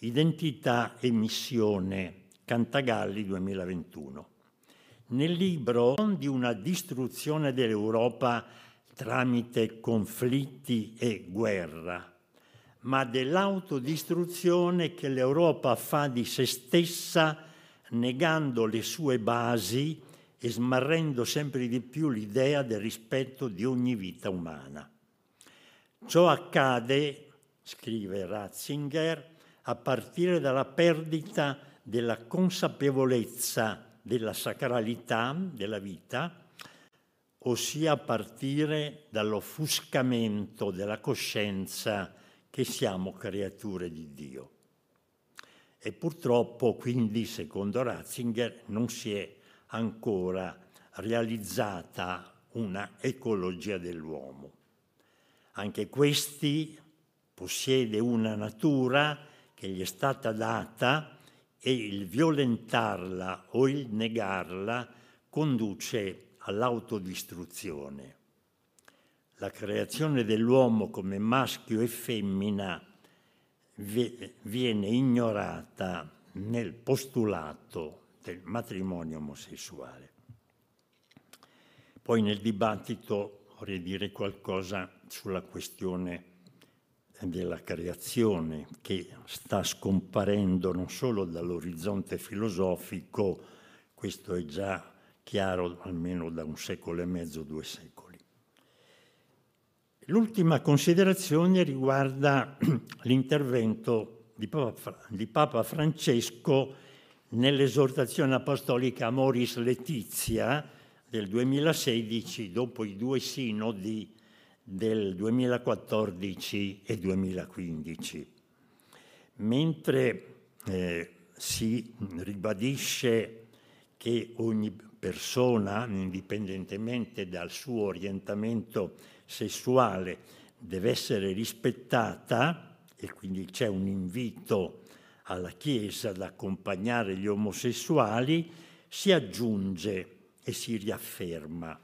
identità e missione Cantagalli 2021. Nel libro di una distruzione dell'Europa tramite conflitti e guerra, ma dell'autodistruzione che l'Europa fa di se stessa negando le sue basi e smarrendo sempre di più l'idea del rispetto di ogni vita umana. Ciò accade, scrive Ratzinger, a partire dalla perdita della consapevolezza della sacralità della vita, ossia a partire dall'offuscamento della coscienza che siamo creature di Dio. E purtroppo, quindi, secondo Ratzinger, non si è ancora realizzata una ecologia dell'uomo. Anche questi possiede una natura che gli è stata data e il violentarla o il negarla conduce all'autodistruzione. La creazione dell'uomo come maschio e femmina viene ignorata nel postulato del matrimonio omosessuale. Poi nel dibattito vorrei dire qualcosa sulla questione della creazione che sta scomparendo non solo dall'orizzonte filosofico, questo è già chiaro almeno da un secolo e mezzo, due secoli. L'ultima considerazione riguarda *clears throat* l'intervento di Papa, di Papa Francesco nell'esortazione apostolica Amoris Letizia del 2016 dopo i due sinodi del 2014 e 2015. Mentre eh, si ribadisce che ogni persona, indipendentemente dal suo orientamento sessuale, deve essere rispettata e quindi c'è un invito alla Chiesa ad accompagnare gli omosessuali, si aggiunge e si riafferma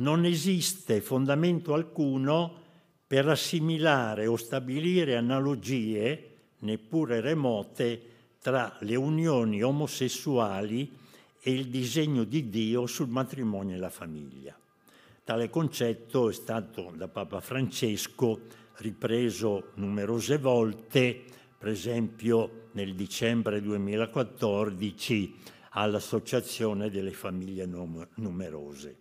non esiste fondamento alcuno per assimilare o stabilire analogie, neppure remote, tra le unioni omosessuali e il disegno di Dio sul matrimonio e la famiglia. Tale concetto è stato da Papa Francesco ripreso numerose volte, per esempio nel dicembre 2014 all'Associazione delle famiglie numerose.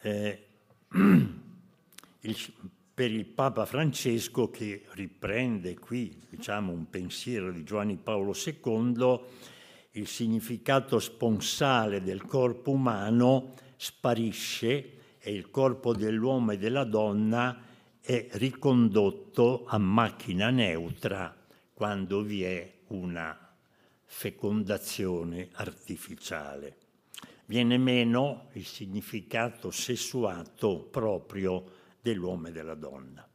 Eh, *clears throat* il, per il Papa Francesco che riprende qui diciamo, un pensiero di Giovanni Paolo II, il significato sponsale del corpo umano sparisce e il corpo dell'uomo e della donna è ricondotto a macchina neutra quando vi è una fecondazione artificiale viene meno il significato sessuato proprio dell'uomo e della donna.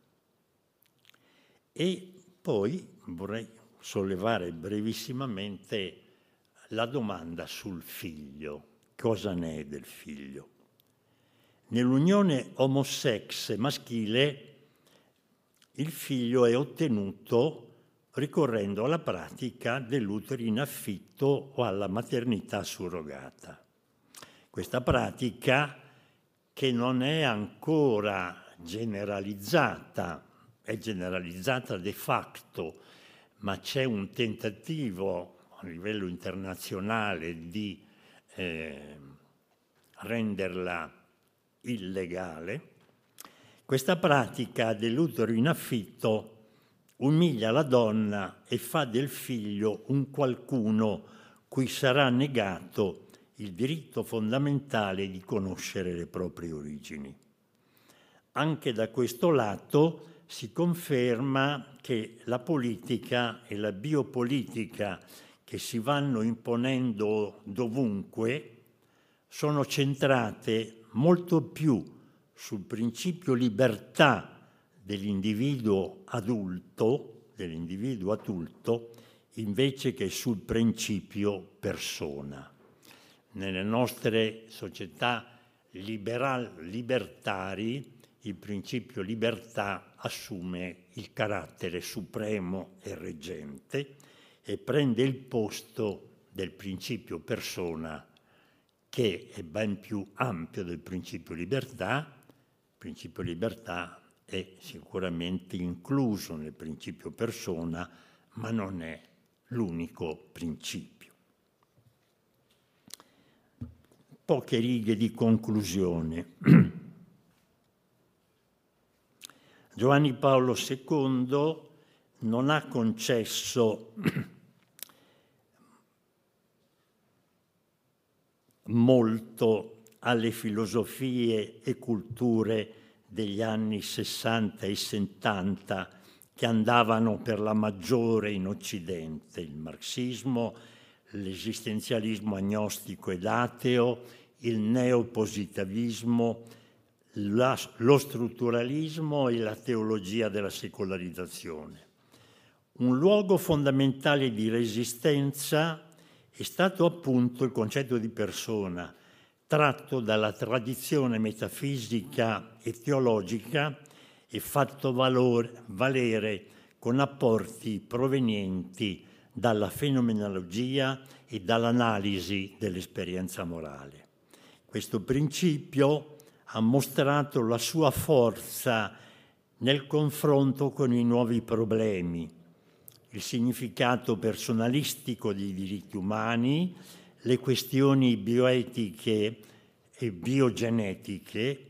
E poi vorrei sollevare brevissimamente la domanda sul figlio. Cosa ne è del figlio? Nell'unione omosex maschile il figlio è ottenuto ricorrendo alla pratica dell'utero in affitto o alla maternità surrogata. Questa pratica che non è ancora generalizzata, è generalizzata de facto, ma c'è un tentativo a livello internazionale di eh, renderla illegale, questa pratica dell'utero in affitto umilia la donna e fa del figlio un qualcuno cui sarà negato il diritto fondamentale di conoscere le proprie origini. Anche da questo lato si conferma che la politica e la biopolitica che si vanno imponendo dovunque sono centrate molto più sul principio libertà dell'individuo adulto, dell'individuo adulto, invece che sul principio persona. Nelle nostre società liberal, libertari il principio libertà assume il carattere supremo e reggente e prende il posto del principio persona che è ben più ampio del principio libertà. Principio libertà è sicuramente incluso nel principio persona, ma non è l'unico principio. Poche righe di conclusione. *clears throat* Giovanni Paolo II non ha concesso *clears throat* molto alle filosofie e culture degli anni 60 e 70 che andavano per la maggiore in Occidente, il marxismo, l'esistenzialismo agnostico ed ateo, il neopositivismo, la, lo strutturalismo e la teologia della secolarizzazione. Un luogo fondamentale di resistenza è stato appunto il concetto di persona, tratto dalla tradizione metafisica e teologica e fatto valore, valere con apporti provenienti dalla fenomenologia e dall'analisi dell'esperienza morale. Questo principio ha mostrato la sua forza nel confronto con i nuovi problemi, il significato personalistico dei diritti umani, le questioni bioetiche e biogenetiche,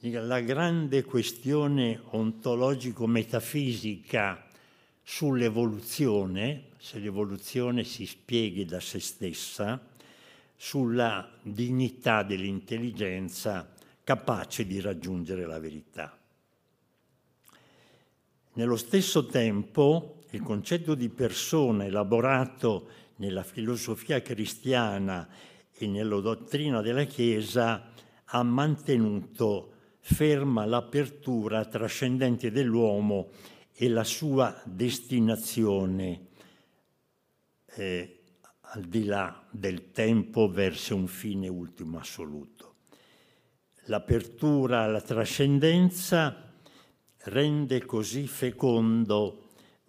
la grande questione ontologico-metafisica sull'evoluzione, se l'evoluzione si spieghi da se stessa, sulla dignità dell'intelligenza capace di raggiungere la verità. Nello stesso tempo, il concetto di persona elaborato nella filosofia cristiana e nella dottrina della Chiesa ha mantenuto ferma l'apertura trascendente dell'uomo e la sua destinazione eh, al di là del tempo verso un fine ultimo assoluto. L'apertura alla trascendenza rende così fecondo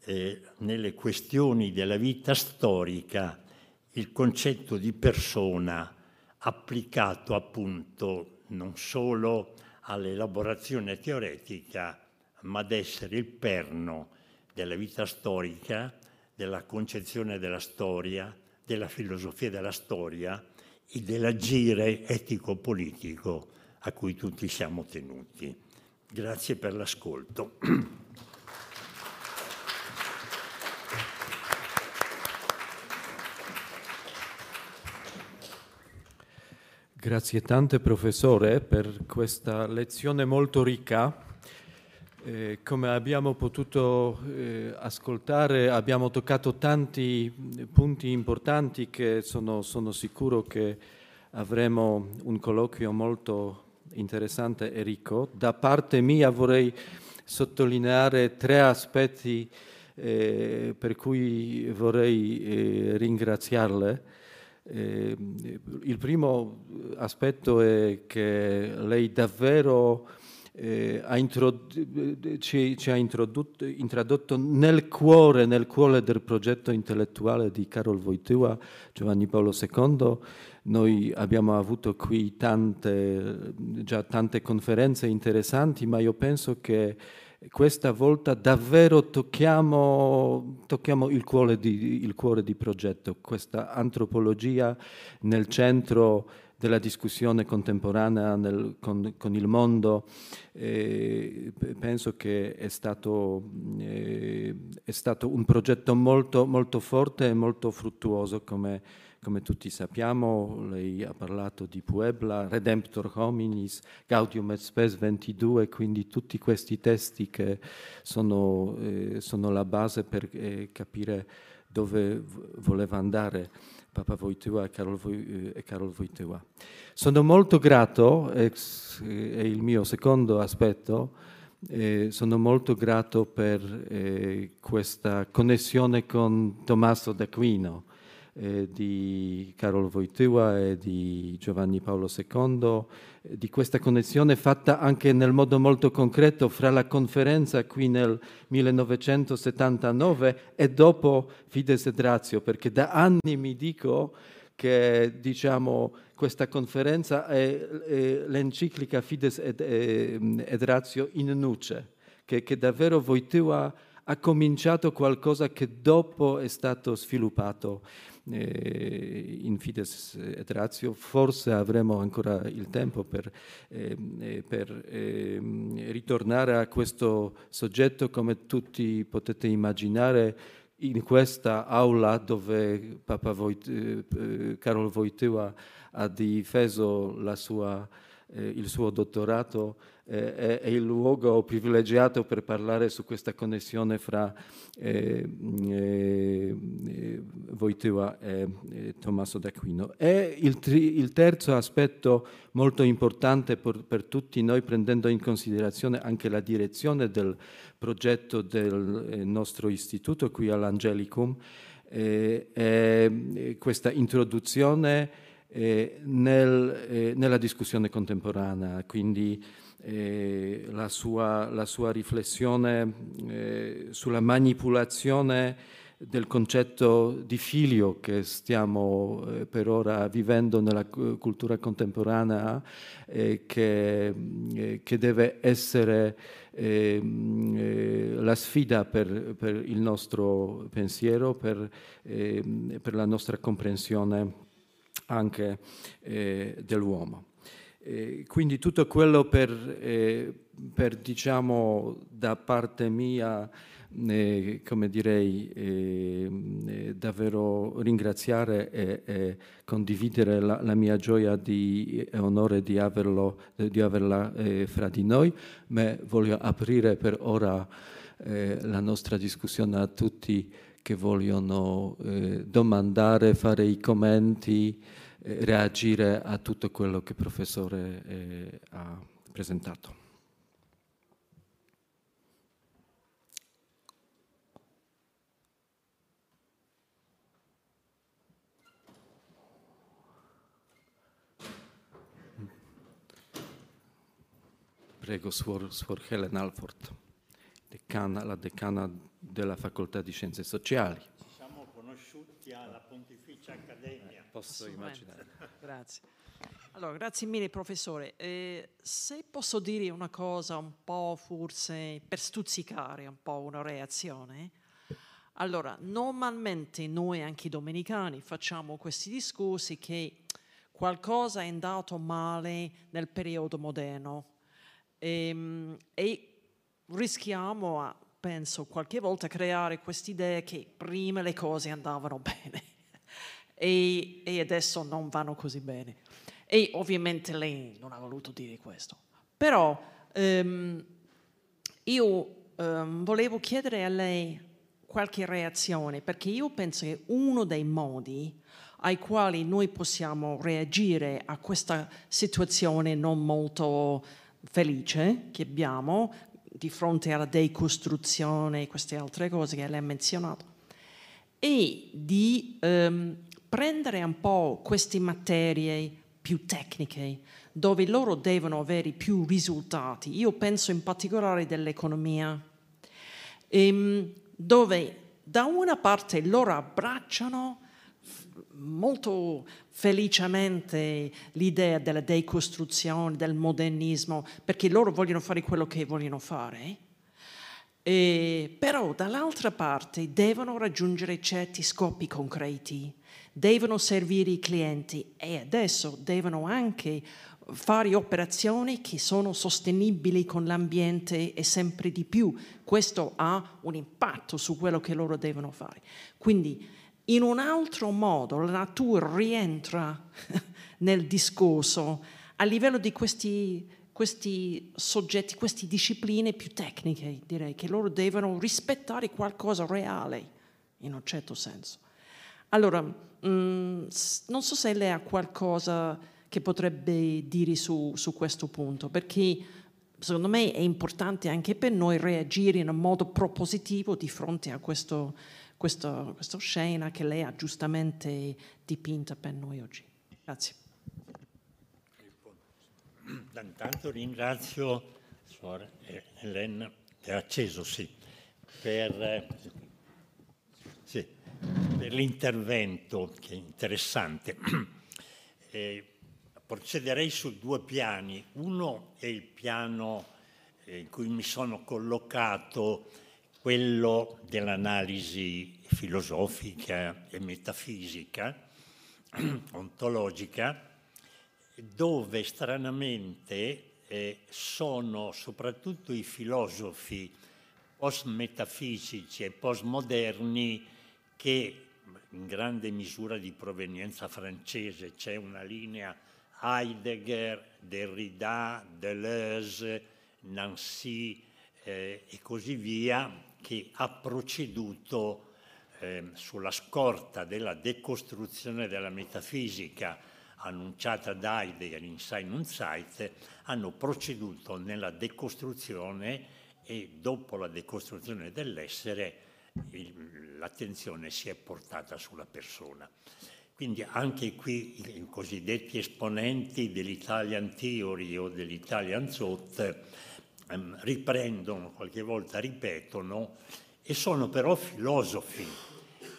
eh, nelle questioni della vita storica il concetto di persona applicato appunto non solo all'elaborazione teoretica, ma ad essere il perno della vita storica, della concezione della storia, della filosofia della storia e dell'agire etico-politico a cui tutti siamo tenuti. Grazie per l'ascolto. *clears throat* Grazie tante professore per questa lezione molto ricca. Eh, come abbiamo potuto eh, ascoltare abbiamo toccato tanti punti importanti che sono, sono, sicuro che avremo un colloquio molto interessante e ricco. Da parte mia vorrei sottolineare tre aspetti eh, per cui vorrei eh, ringraziarle. Eh, il primo aspetto è che lei davvero eh, ha ci, ci, ha introdotto, nel cuore, nel cuore del progetto intellettuale di Karol Wojtyła, Giovanni Paolo II. Noi abbiamo avuto qui tante, già tante conferenze interessanti, ma io penso che questa volta davvero tocchiamo, tocchiamo il, cuore di, il cuore di progetto, questa antropologia nel centro della discussione contemporanea nel, con, con, il mondo. Eh, penso che è stato, eh, è stato, un progetto molto, molto forte e molto fruttuoso come come tutti sappiamo, lei ha parlato di Puebla, Redemptor Hominis, Gaudium et Spes 22, quindi tutti questi testi che sono, eh, sono la base per eh, capire dove voleva andare Papa Wojtyła e Karol, e Karol Wojtyła. Sono molto grato, è il mio secondo aspetto, eh, sono molto grato per eh, questa connessione con Tommaso d'Aquino, eh, di Carol Wojtyła e di Giovanni Paolo II, eh, di questa connessione fatta anche nel modo molto concreto fra la conferenza qui nel 1979 e dopo Fides et Ratio, perché da anni mi dico che diciamo, questa conferenza è, è l'enciclica Fides et, et, Ratio in nuce, che, che davvero Wojtyła ha cominciato qualcosa che dopo è stato sviluppato eh, in Fides et Ratio, forse avremo ancora il tempo per, ehm, eh, per eh, ritornare a questo soggetto come tutti potete immaginare in questa aula dove Papa Voit, eh, Karol Wojtyła ha difeso sua, eh, il suo dottorato eh, è il luogo privilegiato per parlare su questa connessione fra eh, eh, Wojtyła e, e Tommaso d'Aquino. E il, tri, il, terzo aspetto molto importante per, per, tutti noi, prendendo in considerazione anche la direzione del progetto del eh, nostro istituto qui all'Angelicum, eh, è questa introduzione eh, nel, eh, nella discussione contemporanea, quindi eh, la, sua, la, sua, riflessione eh, sulla manipolazione del concetto di figlio che stiamo eh, per ora vivendo nella cultura contemporanea eh, che, che, deve essere ehm, eh, la sfida per, per, il nostro pensiero, per, ehm, per la nostra comprensione anche eh, dell'uomo. Quindi tutto quello per, eh, per, diciamo, da parte mia, eh, come direi, eh, davvero ringraziare e, e condividere la, la, mia gioia di, e onore di, averlo, di averla fra di noi, ma voglio aprire per ora la nostra discussione a tutti che vogliono domandare, fare i commenti, eh, reagire a tutto quello che il professore eh, ha presentato. Prego, Suor, Suor Helen Alford, decana, la decana della Facoltà di Scienze Sociali. Ci siamo conosciuti alla Pontificia Accademia posso immaginare. Grazie. Allora, grazie mille professore. Eh, se posso dire una cosa un po' forse per stuzzicare un po' una reazione, allora normalmente noi anche domenicani facciamo questi discorsi che qualcosa è andato male nel periodo moderno e, ehm, e rischiamo, a, penso, qualche volta creare quest'idea che prima le cose andavano *laughs* bene e, e adesso non vanno così bene. E ovviamente lei non ha voluto dire questo. Però um, io um, volevo chiedere a lei qualche reazione, perché io penso che uno dei modi ai quali noi possiamo reagire a questa situazione non molto felice che abbiamo di fronte alla decostruzione e queste altre cose che lei ha menzionato, è di um, prendere un po' queste materie più tecniche, dove loro devono avere più risultati. Io penso in particolare dell'economia, ehm, dove da una parte loro abbracciano molto felicemente l'idea della decostruzione, del modernismo, perché loro vogliono fare quello che vogliono fare, E, però dall'altra parte devono raggiungere certi scopi concreti, devono servire i clienti e adesso devono anche fare operazioni che sono sostenibili con l'ambiente e sempre di più. Questo ha un impatto su quello che loro devono fare. Quindi in un altro modo la natura rientra *laughs* nel discorso a livello di questi, questi soggetti, queste discipline più tecniche, direi, che loro devono rispettare qualcosa reale, in un certo senso. Allora, mh, mm, non so se lei ha qualcosa che potrebbe dire su, su questo punto, perché secondo me è importante anche per noi reagire in un modo propositivo di fronte a questo, questo, questa scena che lei ha giustamente dipinta per noi oggi. Grazie. Intanto ringrazio Suor Elena, acceso sì, per, sì, per l'intervento che è interessante. Eh, procederei su due piani. Uno è il piano eh, in cui mi sono collocato, quello dell'analisi filosofica e metafisica, *clears throat* ontologica, dove stranamente eh, sono soprattutto i filosofi post-metafisici e postmoderni che in grande misura di provenienza francese c'è una linea Heidegger, Derrida, Deleuze, Nancy eh, e così via che ha proceduto eh, sulla scorta della decostruzione della metafisica annunciata da Heidegger in Sein und Zeit, hanno proceduto nella decostruzione e dopo la decostruzione dell'essere il, l'attenzione si è portata sulla persona. Quindi anche qui i cosiddetti esponenti dell'Italian Theory o dell'Italian Thought riprendono, qualche volta ripetono, e sono però filosofi.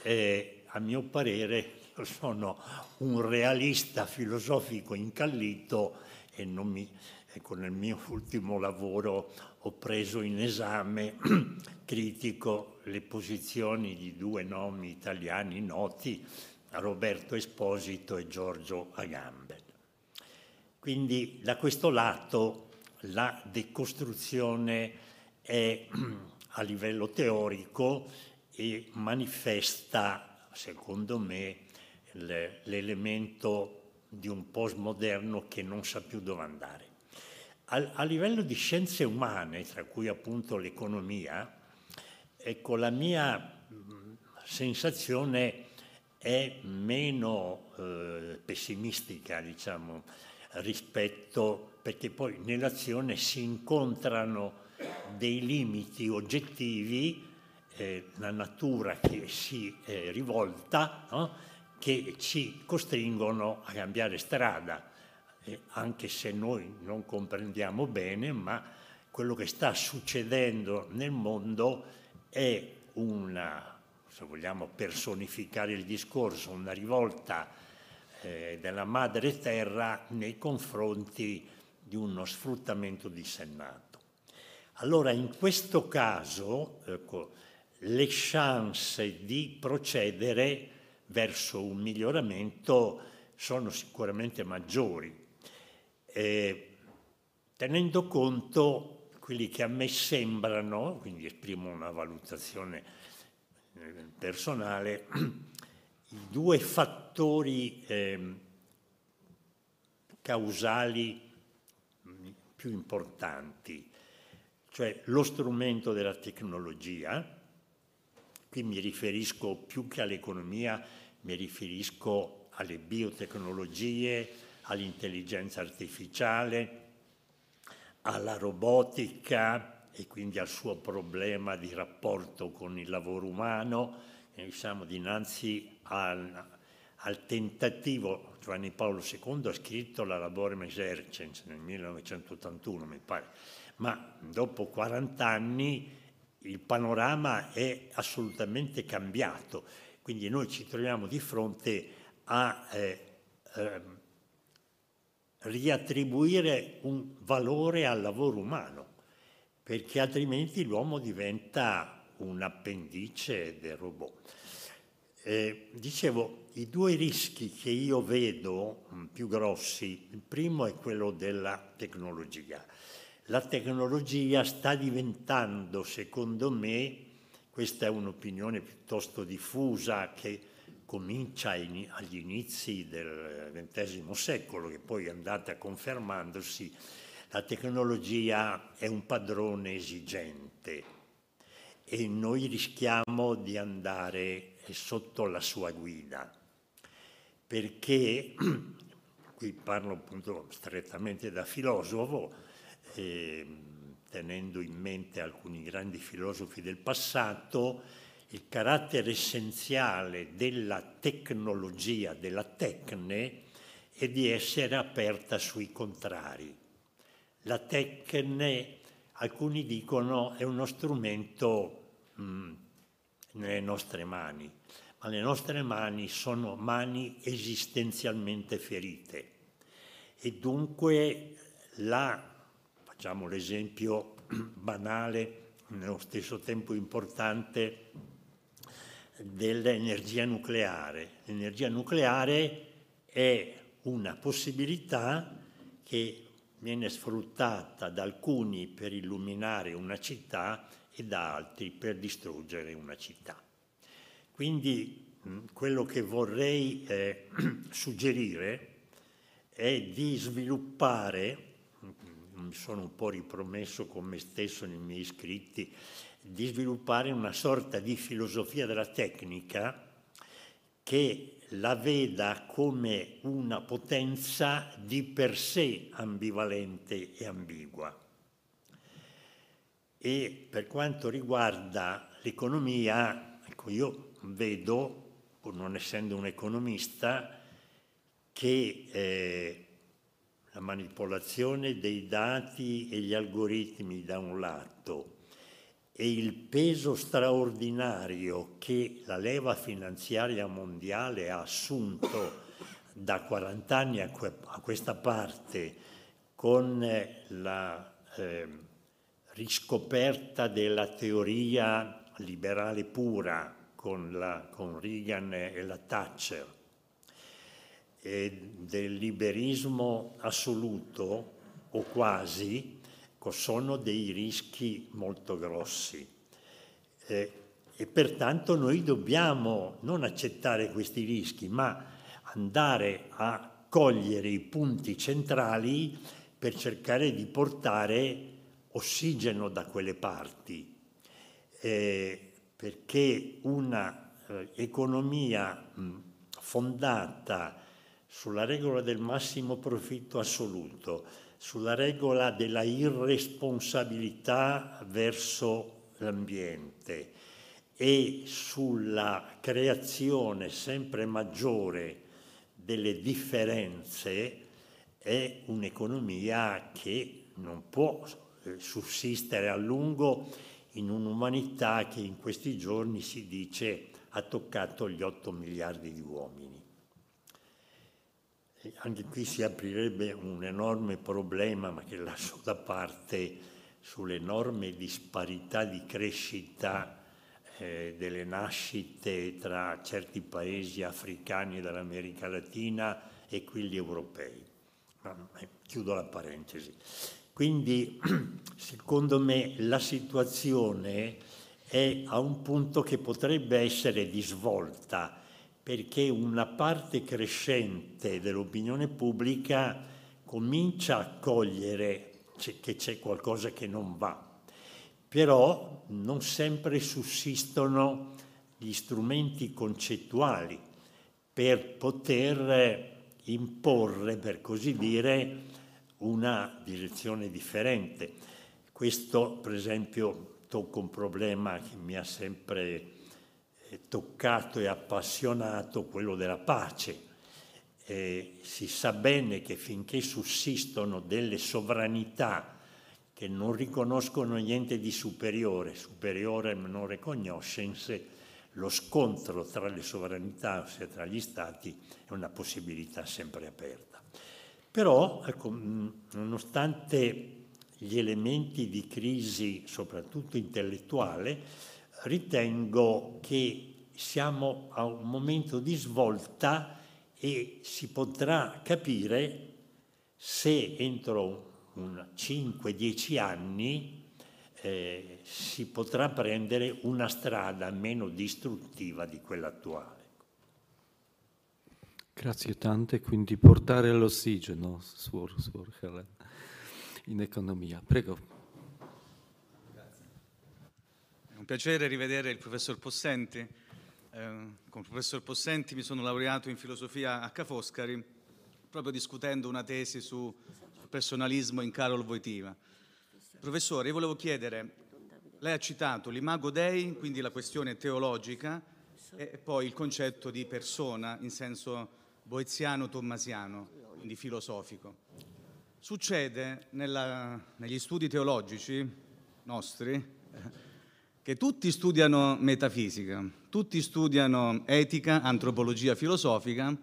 Eh, a mio parere sono un realista filosofico incallito e non mi, ecco, nel mio ultimo lavoro ho preso in esame *clears throat* critico le posizioni di due nomi italiani noti, Roberto Esposito e Giorgio Agamben. Quindi da questo lato la decostruzione è *clears throat* a livello teorico e manifesta, secondo me, l'elemento di un postmoderno che non sa più dove andare. A, livello di scienze umane, tra cui appunto l'economia, ecco, la mia sensazione è meno eh, pessimistica, diciamo, rispetto, perché poi nell'azione si incontrano dei limiti oggettivi, eh, la natura che si eh, rivolta, no? che ci costringono a cambiare strada, eh, anche se noi non comprendiamo bene, ma quello che sta succedendo nel mondo è una, se vogliamo personificare il discorso, una rivolta eh, della madre terra nei confronti di uno sfruttamento dissennato. Allora in questo caso ecco, le chance di procedere verso un miglioramento sono sicuramente maggiori, eh, tenendo conto quelli che a me sembrano, quindi esprimo una valutazione eh, personale, *clears throat* i due fattori eh, causali più importanti, cioè lo strumento della tecnologia, qui mi riferisco più che all'economia, mi riferisco alle biotecnologie, all'intelligenza artificiale, alla robotica e quindi al suo problema di rapporto con il lavoro umano. E siamo dinanzi al, al, tentativo, Giovanni Paolo II ha scritto la Laborem Exercens nel 1981, mi pare, ma dopo 40 anni il panorama è assolutamente cambiato, quindi noi ci troviamo di fronte a eh, eh, riattribuire un valore al lavoro umano, perché altrimenti l'uomo diventa un appendice del robot. Eh, dicevo, i due rischi che io vedo mm, più grossi, il primo è quello della tecnologia. La tecnologia sta diventando, secondo me, questa è un'opinione piuttosto diffusa che comincia agli inizi del XX secolo, che poi è andata confermandosi, la tecnologia è un padrone esigente e noi rischiamo di andare sotto la sua guida, perché, *clears throat* qui parlo appunto strettamente da filosofo, eh, tenendo in mente alcuni grandi filosofi del passato, il carattere essenziale della tecnologia, della tecne, è di essere aperta sui contrari. La tecne, alcuni dicono, è uno strumento mh, nelle nostre mani, ma le nostre mani sono mani esistenzialmente ferite e dunque la, facciamo l'esempio *clears throat* banale, nello stesso tempo importante, dell'energia nucleare. L'energia nucleare è una possibilità che viene sfruttata da alcuni per illuminare una città e da altri per distruggere una città. Quindi quello che vorrei eh, *clears throat* suggerire è di sviluppare, mi sono un po' ripromesso con me stesso nei miei scritti, di sviluppare una sorta di filosofia della tecnica che la veda come una potenza di per sé ambivalente e ambigua. E per quanto riguarda l'economia, ecco, io vedo, pur non essendo un economista, che eh, la manipolazione dei dati e gli algoritmi da un lato e il peso straordinario che la leva finanziaria mondiale ha assunto da 40 anni a, questa parte con eh, la eh, riscoperta della teoria liberale pura con, la, con Reagan e la Thatcher e del liberismo assoluto o quasi, sono dei rischi molto grossi. Eh, e pertanto noi dobbiamo non accettare questi rischi, ma andare a cogliere i punti centrali per cercare di portare ossigeno da quelle parti, eh, perché un'economia eh, fondata sulla regola del massimo profitto assoluto, sulla regola della irresponsabilità verso l'ambiente e sulla creazione sempre maggiore delle differenze è un'economia che non può eh, sussistere a lungo in un'umanità che in questi giorni si dice ha toccato gli 8 miliardi di uomini anche qui si aprirebbe un enorme problema, ma che lascio da parte, sull'enorme disparità di crescita eh, delle nascite tra certi paesi africani dell'America Latina e quelli europei. Ma, eh, chiudo la parentesi. Quindi, *clears throat* secondo me, la situazione è a un punto che potrebbe essere di svolta perché una parte crescente dell'opinione pubblica comincia a cogliere che c'è qualcosa che non va, però non sempre sussistono gli strumenti concettuali per poter imporre, per così dire, una direzione differente. Questo, per esempio, tocca un problema che mi ha sempre toccato e appassionato quello della pace. Eh, si sa bene che finché sussistono delle sovranità che non riconoscono niente di superiore, superiore non cognoscenze, lo scontro tra le sovranità, ossia tra gli stati, è una possibilità sempre aperta. Però, ecco, nonostante gli elementi di crisi, soprattutto intellettuale, ritengo che siamo a un momento di svolta e si potrà capire se entro 5-10 anni eh, si potrà prendere una strada meno distruttiva di quella attuale. Grazie tante, quindi portare l'ossigeno, suor, suor Helen, in economia. Prego. Grazie. È un piacere rivedere il professor Possenti. Eh, con il professor Possenti mi sono laureato in filosofia a Ca' Foscari, proprio discutendo una tesi su personalismo in Carol Voitiva. Professore, io volevo chiedere, lei ha citato l'imago Dei, quindi la questione teologica, e poi il concetto di persona in senso boeziano-tommasiano, quindi filosofico. Succede nella, negli studi teologici nostri che tutti studiano metafisica, tutti studiano etica, antropologia filosofica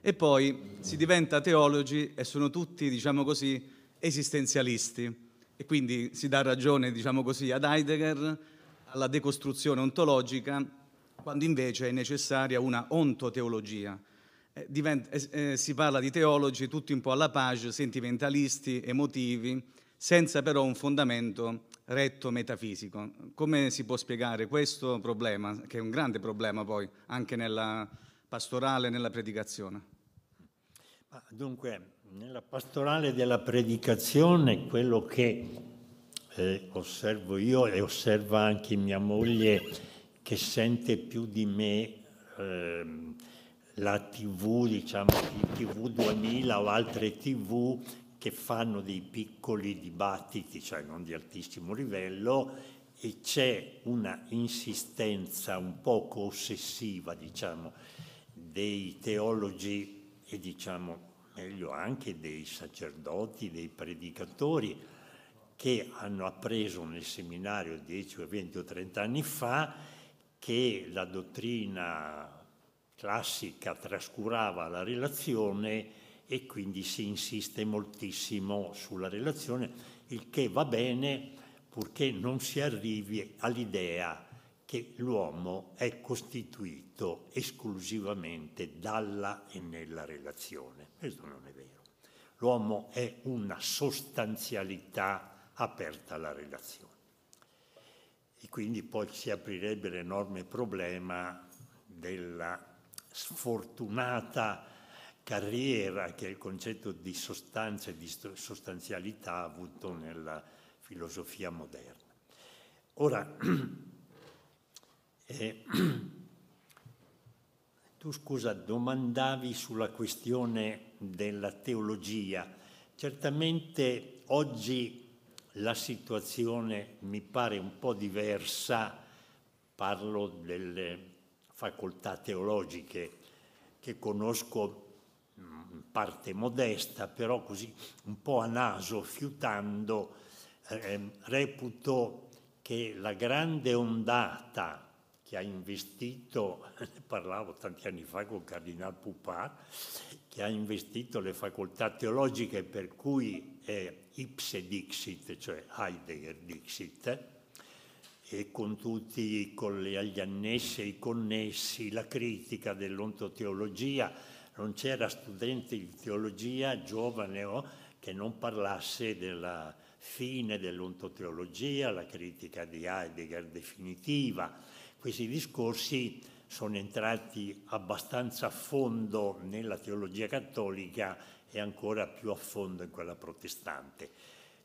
e poi si diventa teologi e sono tutti, diciamo così, esistenzialisti e quindi si dà ragione, diciamo così, ad Heidegger, alla decostruzione ontologica, quando invece è necessaria una ontoteologia. Eh, diventa, eh, eh, si parla di teologi tutti un po' alla page, sentimentalisti, emotivi, senza però un fondamento retto metafisico. Come si può spiegare questo problema, che è un grande problema poi anche nella pastorale, nella predicazione? Dunque, nella pastorale della predicazione quello che eh, osservo io e osserva anche mia moglie che sente più di me eh, la TV, diciamo TV 2000 o altre TV che fanno dei piccoli dibattiti, cioè non di altissimo livello, e c'è una insistenza un poco ossessiva, diciamo, dei teologi e diciamo meglio anche dei sacerdoti, dei predicatori che hanno appreso nel seminario 10 o 20 o 30 anni fa che la dottrina classica trascurava la relazione e quindi si insiste moltissimo sulla relazione, il che va bene purché non si arrivi all'idea che l'uomo è costituito esclusivamente dalla e nella relazione. Questo non è vero. L'uomo è una sostanzialità aperta alla relazione. E quindi poi si aprirebbe l'enorme problema della sfortunata carriera che il concetto di sostanza e di sostanzialità ha avuto nella filosofia moderna. Ora, *clears throat* eh, *clears throat* tu scusa, domandavi sulla questione della teologia. Certamente oggi la situazione mi pare un po' diversa, parlo delle facoltà teologiche che conosco parte modesta, però così un po' a naso, fiutando, eh, reputo che la grande ondata che ha investito, ne *laughs* parlavo tanti anni fa con Cardinal Pupar, che ha investito le facoltà teologiche per cui è ipse dixit, cioè Heidegger dixit, e con tutti con le, gli annessi e i connessi, la critica dell'ontoteologia, non c'era studente di teologia giovane o che non parlasse della fine dell'ontoteologia, la critica di Heidegger definitiva, questi discorsi sono entrati abbastanza a fondo nella teologia cattolica e ancora più a fondo in quella protestante.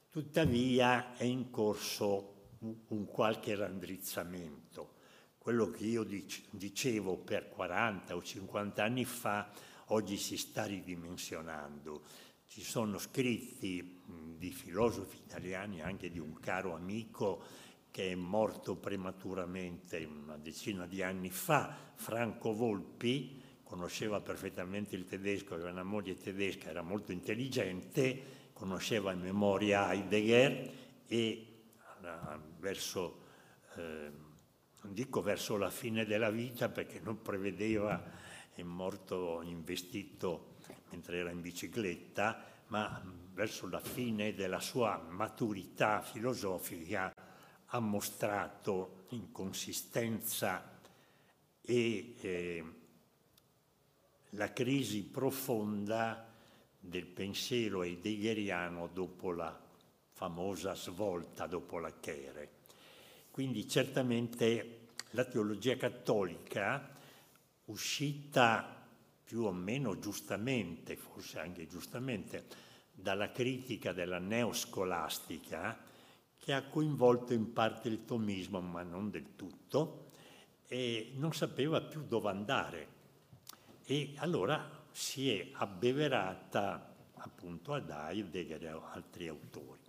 Tuttavia è in corso un qualche raddrizzamento. Quello che io dicevo per 40 o 50 anni fa, oggi si sta ridimensionando. Ci sono scritti di filosofi italiani, anche di un caro amico, che è morto prematuramente una decina di anni fa, Franco Volpi, conosceva perfettamente il tedesco, aveva una moglie tedesca, era molto intelligente, conosceva in memoria Heidegger e verso, eh, non dico verso la fine della vita perché non prevedeva, è morto investito mentre era in bicicletta, ma verso la fine della sua maturità filosofica, ha mostrato inconsistenza e eh, la crisi profonda del pensiero heideggeriano dopo la famosa svolta, dopo la Chere. Quindi certamente la teologia cattolica, uscita più o meno giustamente, forse anche giustamente, dalla critica della neoscolastica, che ha coinvolto in parte il tomismo, ma non del tutto, e non sapeva più dove andare e allora si è abbeverata appunto ad Heidegger e altri autori.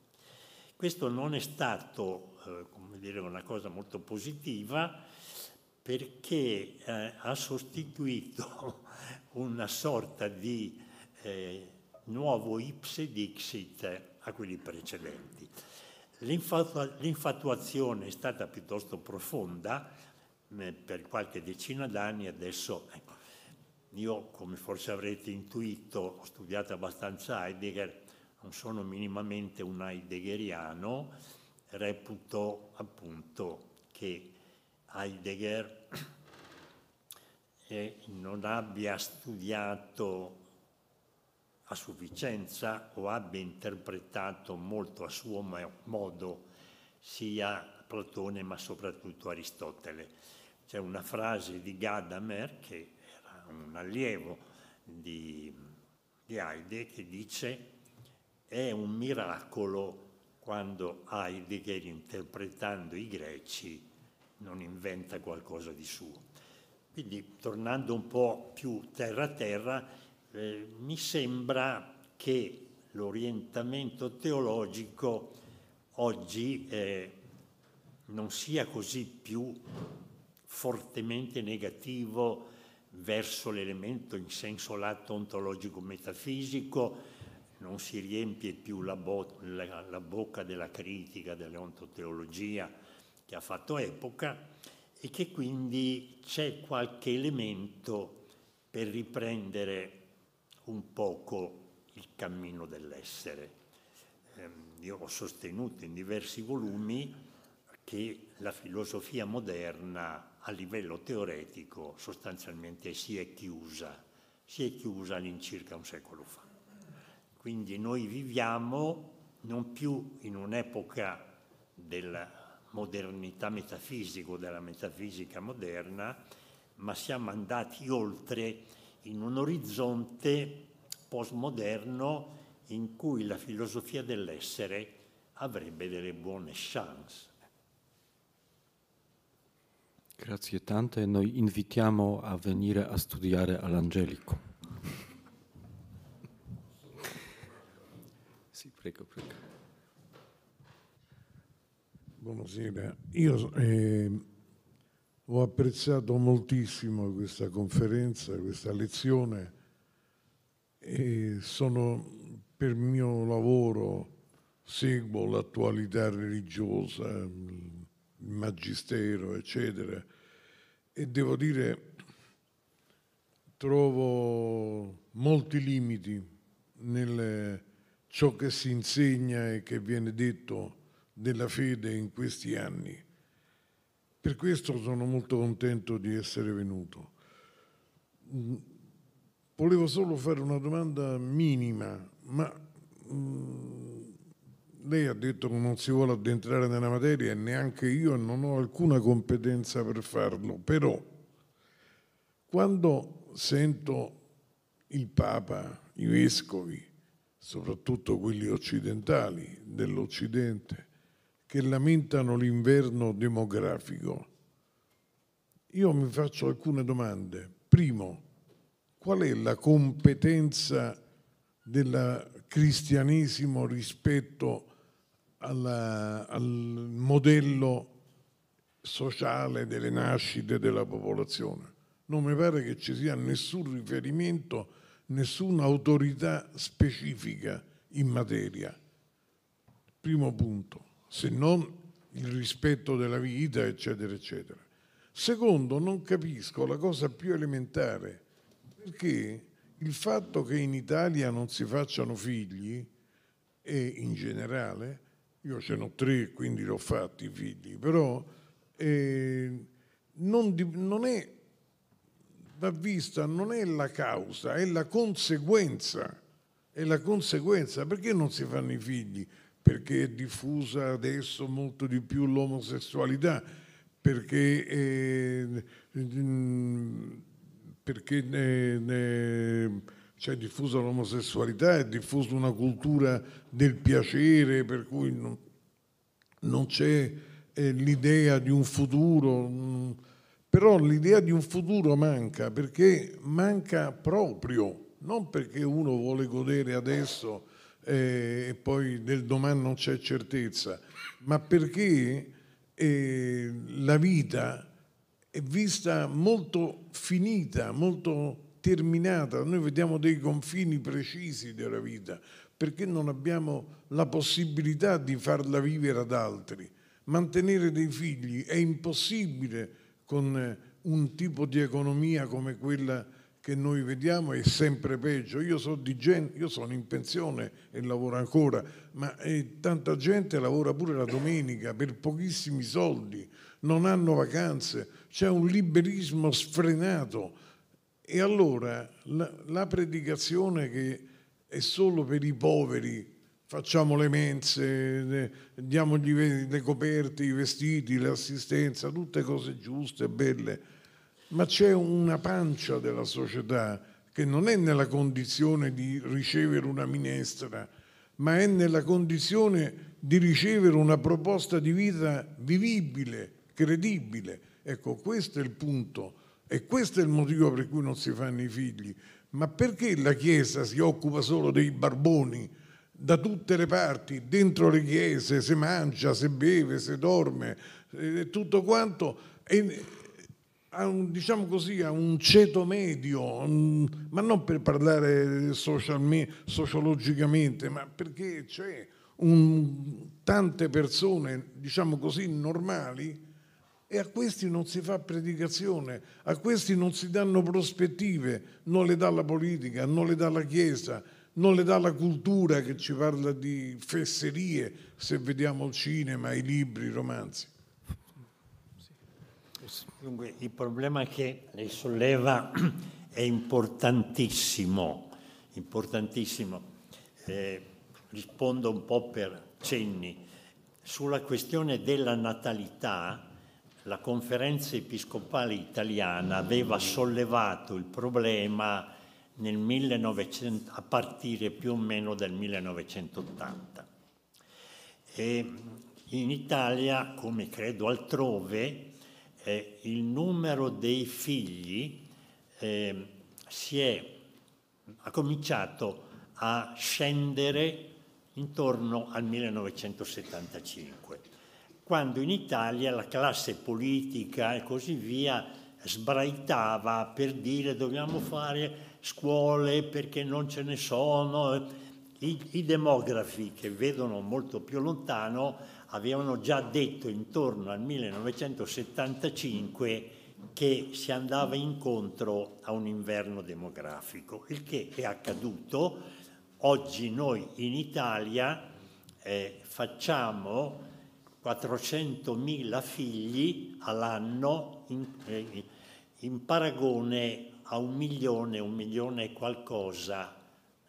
Questo non è stato, eh, come dire, una cosa molto positiva perché eh, ha sostituito *laughs* una sorta di eh, nuovo ipse dixit a quelli precedenti. l'infatuazione è stata piuttosto profonda eh, per qualche decina d'anni, adesso ecco, io, come forse avrete intuito, ho studiato abbastanza Heidegger, non sono minimamente un heideggeriano, reputo appunto che Heidegger eh, non abbia studiato a sufficienza o abbia interpretato molto a suo modo sia Platone ma soprattutto Aristotele. C'è una frase di Gadamer che un allievo di, di Heide che dice è un miracolo quando Heidegger interpretando i greci non inventa qualcosa di suo. Quindi tornando un po' più terra a terra, eh, mi sembra che l'orientamento teologico oggi eh, non sia così più fortemente negativo verso l'elemento in senso lato ontologico metafisico, non si riempie più la, bo- la, la bocca della critica dell'ontoteologia che ha fatto epoca e che quindi c'è qualche elemento per riprendere un poco il cammino dell'essere. Eh, io ho sostenuto in diversi volumi che la filosofia moderna a livello teoretico sostanzialmente si è chiusa, si è chiusa all'incirca un secolo fa. Quindi noi viviamo non più in un'epoca della modernità metafisica o della metafisica moderna, ma siamo andati oltre in un orizzonte postmoderno in cui la filosofia dell'essere avrebbe delle buone chance. Grazie tante noi invitiamo a venire a studiare all'Angelico. Sì, prego, prego. Buonasera, io eh, ho apprezzato moltissimo questa conferenza, questa lezione e sono per mio lavoro, seguo l'attualità religiosa, il magistero, eccetera, e devo dire trovo molti limiti nel ciò che si insegna e che viene detto della fede in questi anni. Per questo sono molto contento di essere venuto. Volevo solo fare una domanda minima, ma mm, lei ha detto che non si vuole addentrare nella materia e neanche io non ho alcuna competenza per farlo, però quando sento il Papa, i vescovi, soprattutto quelli occidentali dell'Occidente, che lamentano l'inverno demografico, io mi faccio alcune domande. Primo, qual è la competenza del cristianesimo rispetto alla, al modello sociale delle nascite della popolazione. Non mi pare che ci sia nessun riferimento, nessuna autorità specifica in materia. Primo punto, se non il rispetto della vita, eccetera, eccetera. Secondo, non capisco la cosa più elementare, perché il fatto che in Italia non si facciano figli e in generale, io ce n'ho tre, quindi l'ho fatti i figli, però eh, non, non è, va vista, non è la causa, è la conseguenza, è la conseguenza. Perché non si fanno i figli? Perché è diffusa adesso molto di più l'omosessualità, perché, eh, perché eh, eh, c'è diffusa l'omosessualità, è diffusa una cultura del piacere, per cui non, non c'è eh, l'idea di un futuro, mm, però l'idea di un futuro manca perché manca proprio, non perché uno vuole godere adesso e poi del domani non c'è certezza, ma perché eh, la vita è vista molto finita, molto terminata, noi vediamo dei confini precisi della vita, perché non abbiamo la possibilità di farla vivere ad altri. Mantenere dei figli è impossibile con un tipo di economia come quella che noi vediamo è sempre peggio. Io, so gente, io sono in pensione e lavoro ancora, ma eh, tanta gente lavora pure la domenica per pochissimi soldi, non hanno vacanze, c'è un liberismo sfrenato e allora la, la predicazione che è solo per i poveri, facciamo le mense, diamogli le coperte, i vestiti, l'assistenza, tutte cose giuste, belle, ma c'è una pancia della società che non è nella condizione di ricevere una minestra, ma è nella condizione di ricevere una proposta di vita vivibile, credibile. Ecco, questo è il punto e questo è il motivo per cui non si fanno i figli. Ma perché la Chiesa si occupa solo dei barboni? Da tutte le parti, dentro le chiese, si mangia, si beve, si dorme, eh, tutto quanto. E, ha un, diciamo così, ha un ceto medio, un, ma non per parlare sociologicamente, ma perché c'è un, tante persone, diciamo così, normali e a questi non si fa predicazione, a questi non si danno prospettive, non le dà la politica, non le dà la Chiesa, non le dà la cultura che ci parla di fesserie, se vediamo il cinema, i libri, i romanzi. Dunque, il problema che lei solleva *clears throat* è importantissimo, importantissimo. Eh, rispondo un po' per cenni. Sulla questione della natalità, la conferenza episcopale italiana aveva sollevato il problema 1900, a partire più o meno dal 1980. E in Italia, come credo altrove, eh, il numero dei figli eh, è, ha cominciato a scendere intorno al 1975 quando in Italia la classe politica e così via sbraitava per dire dobbiamo fare scuole perché non ce ne sono. I, I, demografi che vedono molto più lontano avevano già detto intorno al 1975 che si andava incontro a un inverno demografico, il che è accaduto. Oggi noi in Italia eh, facciamo 400.000 figli all'anno in, eh, in, paragone a un milione, un milione e qualcosa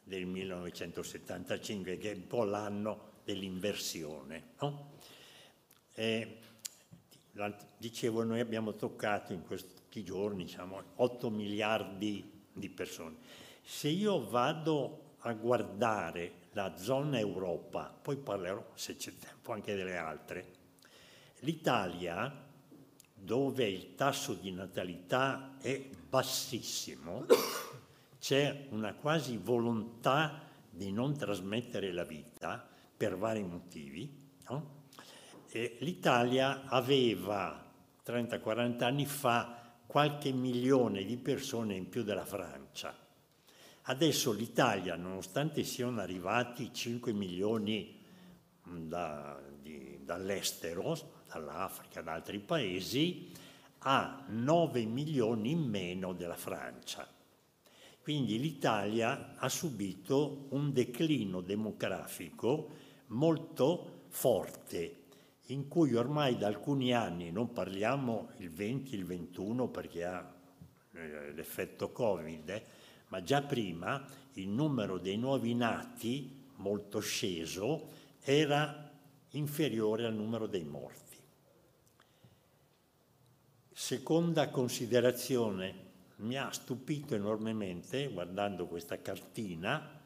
del 1975, che è un po' l'anno dell'inversione. No? Eh, dicevo, noi abbiamo toccato in questi giorni diciamo, 8 miliardi di persone. Se io vado a guardare la zona Europa, poi parlerò se c'è tempo anche delle altre, l'Italia, dove il tasso di natalità è bassissimo, c'è una quasi volontà di non trasmettere la vita per vari motivi. No? L'Italia aveva 30-40 anni fa qualche milione di persone in più della Francia Adesso l'Italia, nonostante siano arrivati 5 milioni mm, da, di, dall'estero, dall'Africa, da altri paesi, ha 9 milioni in meno della Francia. Quindi l'Italia ha subito un declino demografico molto forte, in cui ormai da alcuni anni, non parliamo il 20, il 21 perché ha eh, l'effetto Covid, eh, ma già prima il numero dei nuovi nati, molto sceso, era inferiore al numero dei morti. Seconda considerazione, mi ha stupito enormemente, guardando questa cartina,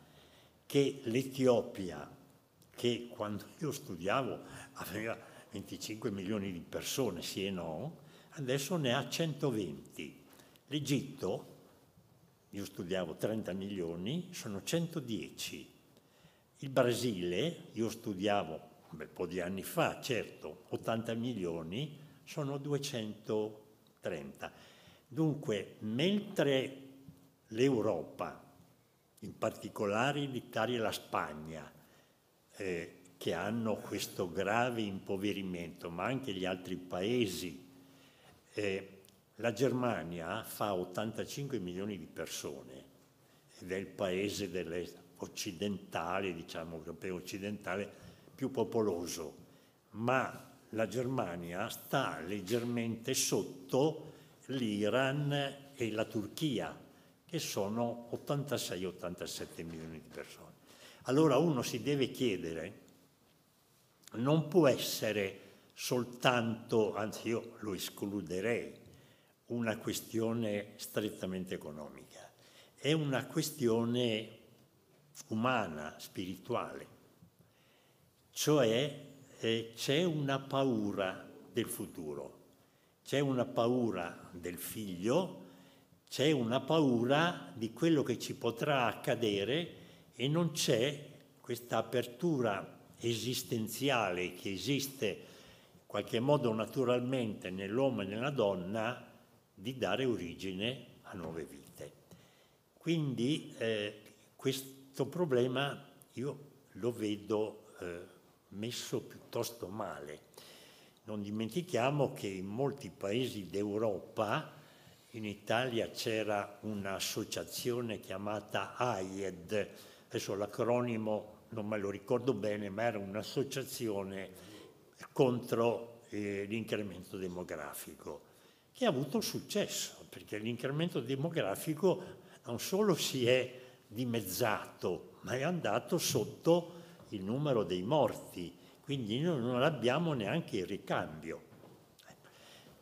che l'Etiopia, che quando io studiavo aveva 25 milioni di persone, sì e no, adesso ne ha 120. L'Egitto, io studiavo 30 milioni, sono 110. Il Brasile, io studiavo un bel po' di anni fa, certo, 80 milioni, sono 230. Dunque, mentre l'Europa, in particolare l'Italia e la Spagna, eh, che hanno questo grave impoverimento, ma anche gli altri paesi, eh, la Germania fa 85 milioni di persone ed è il paese occidentale, diciamo europeo occidentale, più popoloso, ma la Germania sta leggermente sotto l'Iran e la Turchia, che sono 86-87 milioni di persone. Allora uno si deve chiedere, non può essere soltanto, anzi io lo escluderei, una questione strettamente economica, è una questione umana, spirituale, cioè eh, c'è una paura del futuro, c'è una paura del figlio, c'è una paura di quello che ci potrà accadere e non c'è questa apertura esistenziale che esiste in qualche modo naturalmente nell'uomo e nella donna di dare origine a nuove vite. Quindi eh, questo problema io lo vedo eh, messo piuttosto male. Non dimentichiamo che in molti paesi d'Europa, in Italia c'era un'associazione chiamata AIED, adesso l'acronimo non me lo ricordo bene, ma era un'associazione contro eh, l'incremento demografico che ha avuto successo, perché l'incremento demografico non solo si è dimezzato, ma è andato sotto il numero dei morti, quindi noi non abbiamo neanche il ricambio.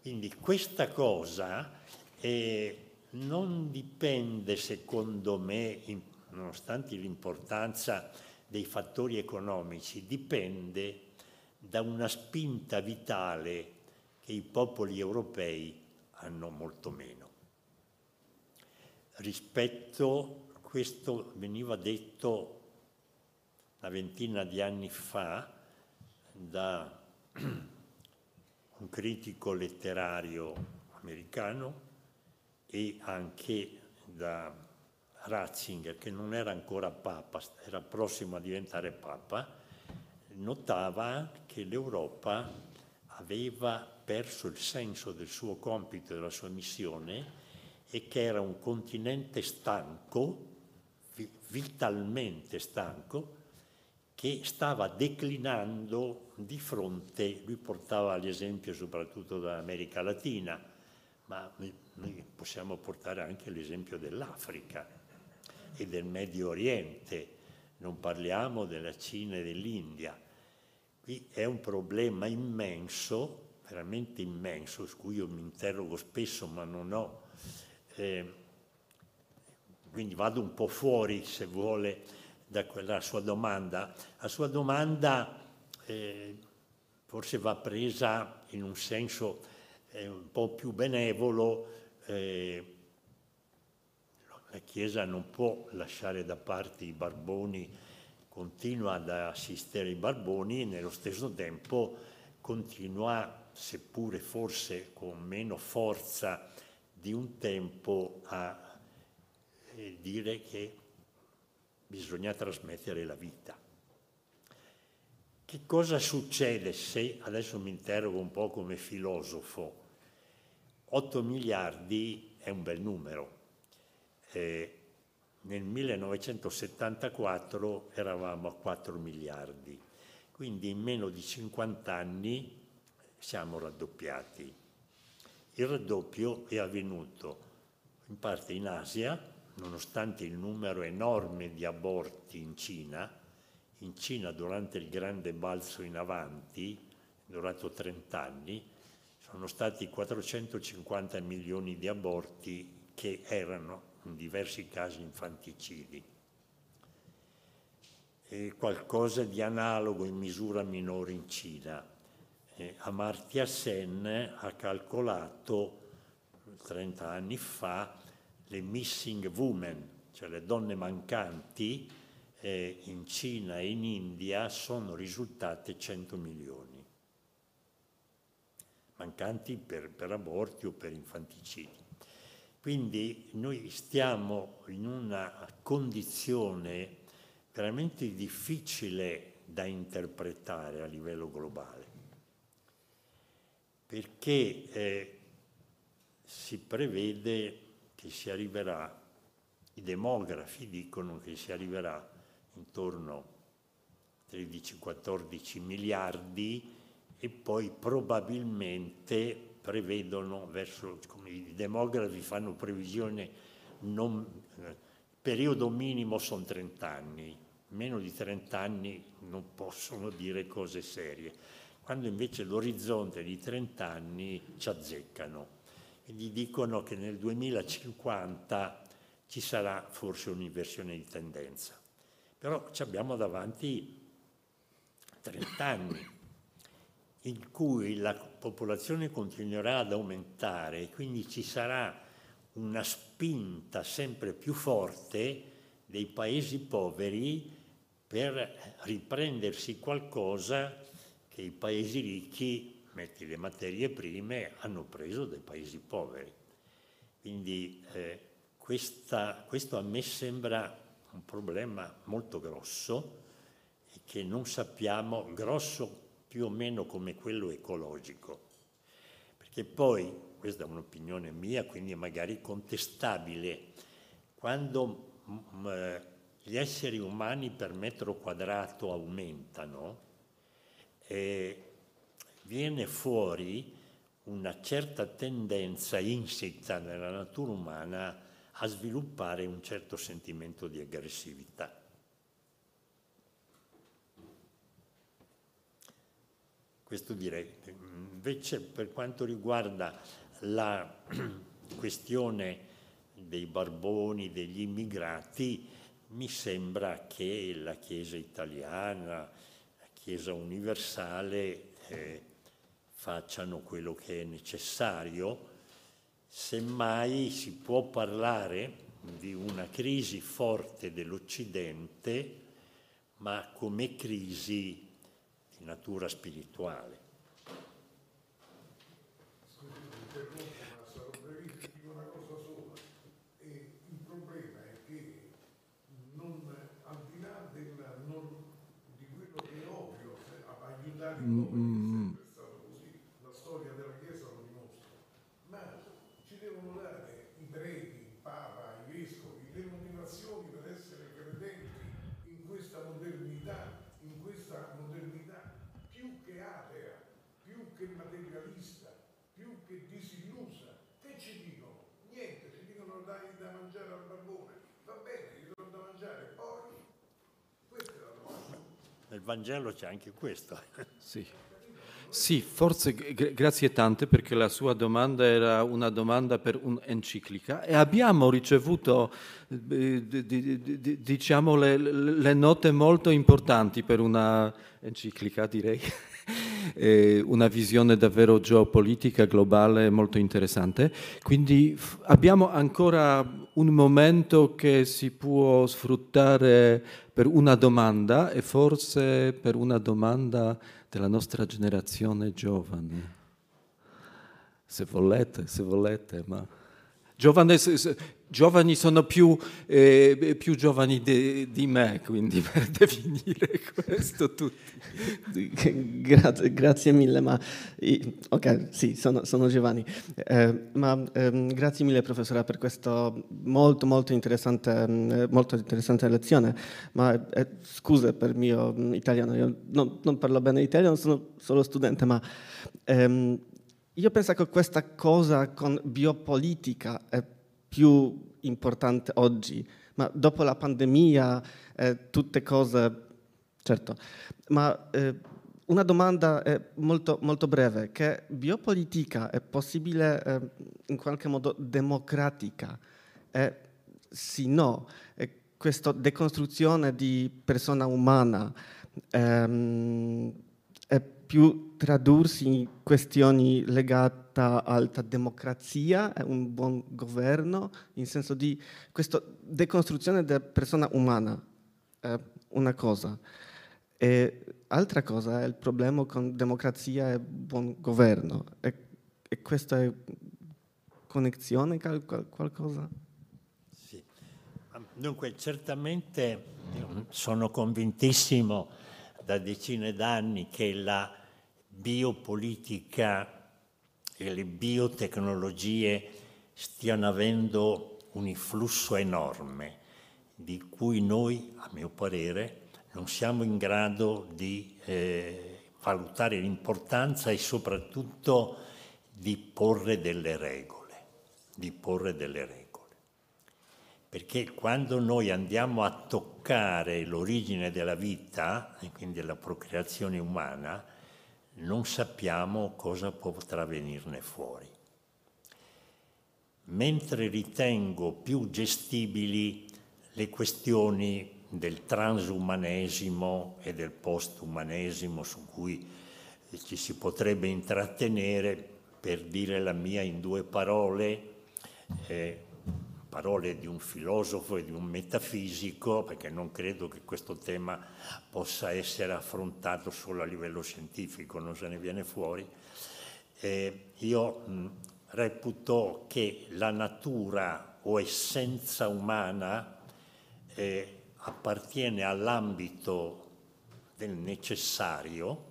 Quindi questa cosa eh, non dipende, secondo me, in, nonostante l'importanza dei fattori economici, dipende da una spinta vitale che i popoli europei hanno molto meno. Rispetto, questo veniva detto una ventina di anni fa da *clears throat* un critico letterario americano e anche da Ratzinger, che non era ancora papa, era prossimo a diventare papa, notava che l'Europa aveva perso il senso del suo compito e della sua missione e che era un continente stanco, vitalmente stanco, che stava declinando di fronte, lui portava l'esempio soprattutto dall'America Latina, ma possiamo portare anche l'esempio dell'Africa e del Medio Oriente, non parliamo della Cina e dell'India. Qui è un problema immenso veramente immenso, su cui io mi interrogo spesso, ma non ho... Eh, quindi vado un po' fuori, se vuole, da quella sua domanda. La sua domanda eh, forse va presa in un senso eh, un po' più benevolo. Eh, la Chiesa non può lasciare da parte i barboni, continua ad assistere i barboni e nello stesso tempo continua seppure forse con meno forza di un tempo, a eh, dire che bisogna trasmettere la vita. Che cosa succede se, adesso mi interrogo un po' come filosofo, 8 miliardi è un bel numero, eh, nel 1974 eravamo a 4 miliardi, quindi in meno di 50 anni siamo raddoppiati. Il raddoppio è avvenuto in parte in Asia, nonostante il numero enorme di aborti in Cina. In Cina durante il grande balzo in avanti, durato 30 anni, sono stati 450 milioni di aborti che erano in diversi casi infanticidi. E qualcosa di analogo in misura minore in Cina. Eh, Amartya Sen ha calcolato 30 anni fa le missing women, cioè le donne mancanti, eh, in Cina e in India sono risultate 100 milioni, mancanti per, per aborti o per infanticidi. Quindi noi stiamo in una condizione veramente difficile da interpretare a livello globale, perché eh, si prevede che si arriverà, i demografi dicono che si arriverà intorno a 13-14 miliardi e poi probabilmente prevedono verso, come i demografi fanno previsione, non, eh, periodo minimo sono 30 anni, meno di 30 anni non possono dire cose serie, quando invece l'orizzonte di 30 anni ci azzeccano. E gli dicono che nel 2050 ci sarà forse un'inversione di tendenza. Però ci abbiamo davanti 30 anni in cui la popolazione continuerà ad aumentare e quindi ci sarà una spinta sempre più forte dei paesi poveri per riprendersi qualcosa che i paesi ricchi, metti le materie prime, hanno preso dai paesi poveri. Quindi eh, questa, questo a me sembra un problema molto grosso e che non sappiamo, grosso più o meno come quello ecologico. Perché poi, questa è un'opinione mia, quindi magari contestabile, quando mm, eh, gli esseri umani per metro quadrato aumentano, eh, viene fuori una certa tendenza insita nella natura umana a sviluppare un certo sentimento di aggressività. Questo direi. Invece per quanto riguarda la *clears throat* questione dei barboni, degli immigrati, mi sembra che la Chiesa italiana, la Chiesa universale eh, facciano quello che è necessario, semmai si può parlare di una crisi forte dell'Occidente, ma come crisi natura spirituale. il problema è che non, al di là della, non, di quello che è ovvio, aiutare il popolo, è sempre stato così, la storia della Chiesa lo dimostra, ma ci devono dare i preti, il Papa, i vescovi, le motivazioni per essere credenti in questa modernità, in questa modernità più che atea, più che materialista, più che disillusa. Che ci dicono? Niente, ci dicono dai da mangiare al barbone. Va bene, gli do da mangiare, poi questa è la domanda. Nel Vangelo c'è anche questo. *laughs* Sì. Sì, forse grazie tante perché la sua domanda era una domanda per un'enciclica e abbiamo ricevuto eh, diciamo le, le, note molto importanti per una enciclica direi, *laughs* una visione davvero geopolitica globale molto interessante. Quindi abbiamo ancora un momento che si può sfruttare per una domanda e forse per una domanda della nostra generazione giovane. Se volete, se volete, ma... Giovane, giovani sono più, eh, più giovani de, di me, quindi *laughs* per definire questo tutti. *laughs* grazie, grazie, mille, ma ok, sì, sono, sono giovani. Eh, ma eh, grazie mille professore per questa molto molto interessante, eh, molto interessante lezione. Ma eh, scusa per il mio italiano, io non, non, parlo bene italiano, sono solo studente, ma ehm, io penso che questa cosa con biopolitica è più importante oggi, ma dopo la pandemia eh, tutte cose, certo, ma eh, una domanda è molto, molto, breve, che biopolitica è possibile eh, in qualche modo democratica? Eh, sì, no, questa decostruzione di persona umana ehm, è più tradursi in questioni legate all'alta democrazia, un buon governo, in senso di questa decostruzione della persona umana, è una cosa. E altra cosa è il problema con democrazia e buon governo. E, e questa è connessione qualcosa? Sì. Dunque, certamente sono convintissimo da decine d'anni che la biopolitica e le biotecnologie stiano avendo un influsso enorme di cui noi, a mio parere, non siamo in grado di eh, valutare l'importanza e soprattutto di porre delle regole, di porre delle regole. Perché quando noi andiamo a toccare l'origine della vita, e quindi la procreazione umana, non sappiamo cosa potrà venirne fuori. Mentre ritengo più gestibili le questioni del transumanesimo e del postumanesimo su cui ci si potrebbe intrattenere per dire la mia in due parole, eh, parole di un filosofo e di un metafisico, perché non credo che questo tema possa essere affrontato solo a livello scientifico, non se ne viene fuori. Eh, io mh, reputo che la natura o essenza umana eh, appartiene all'ambito del necessario,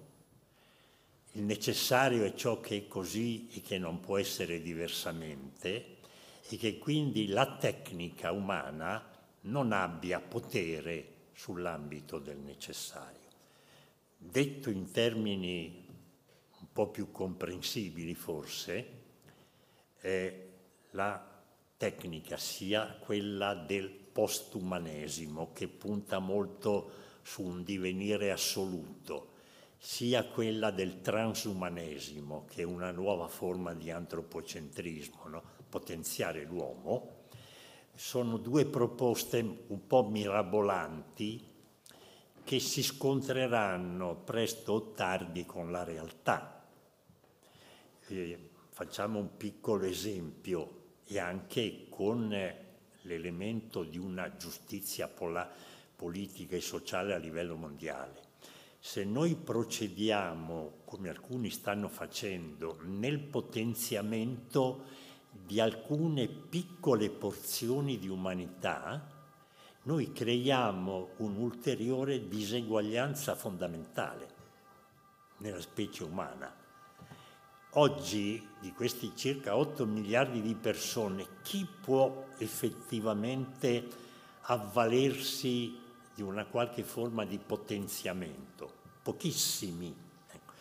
il necessario è ciò che è così e che non può essere diversamente, e che quindi la tecnica umana non abbia potere sull'ambito del necessario. Detto in termini un po' più comprensibili forse, eh, la tecnica sia quella del postumanesimo che punta molto su un divenire assoluto, sia quella del transumanesimo che è una nuova forma di antropocentrismo, no? Potenziare l'uomo, sono due proposte un po' mirabolanti che si scontreranno presto o tardi con la realtà. Eh, facciamo un piccolo esempio e anche con l'elemento di una giustizia politica e sociale a livello mondiale. Se noi procediamo, come alcuni stanno facendo, nel potenziamento di alcune piccole porzioni di umanità, noi creiamo un'ulteriore diseguaglianza fondamentale nella specie umana. Oggi, di questi circa 8 miliardi di persone, chi può effettivamente avvalersi di una qualche forma di potenziamento? Pochissimi. Ecco.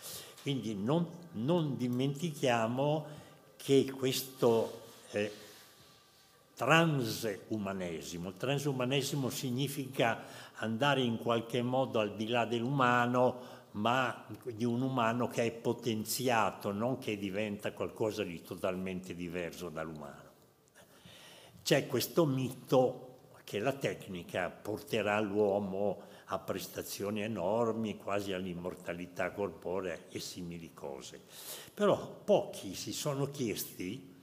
Quindi non, non dimentichiamo che questo eh, transumanesimo, il transumanesimo significa andare in qualche modo al di là dell'umano, ma di un umano che è potenziato, non che diventa qualcosa di totalmente diverso dall'umano. C'è questo mito che la tecnica porterà l'uomo a prestazioni enormi, quasi all'immortalità corporea e simili cose. Però pochi si sono chiesti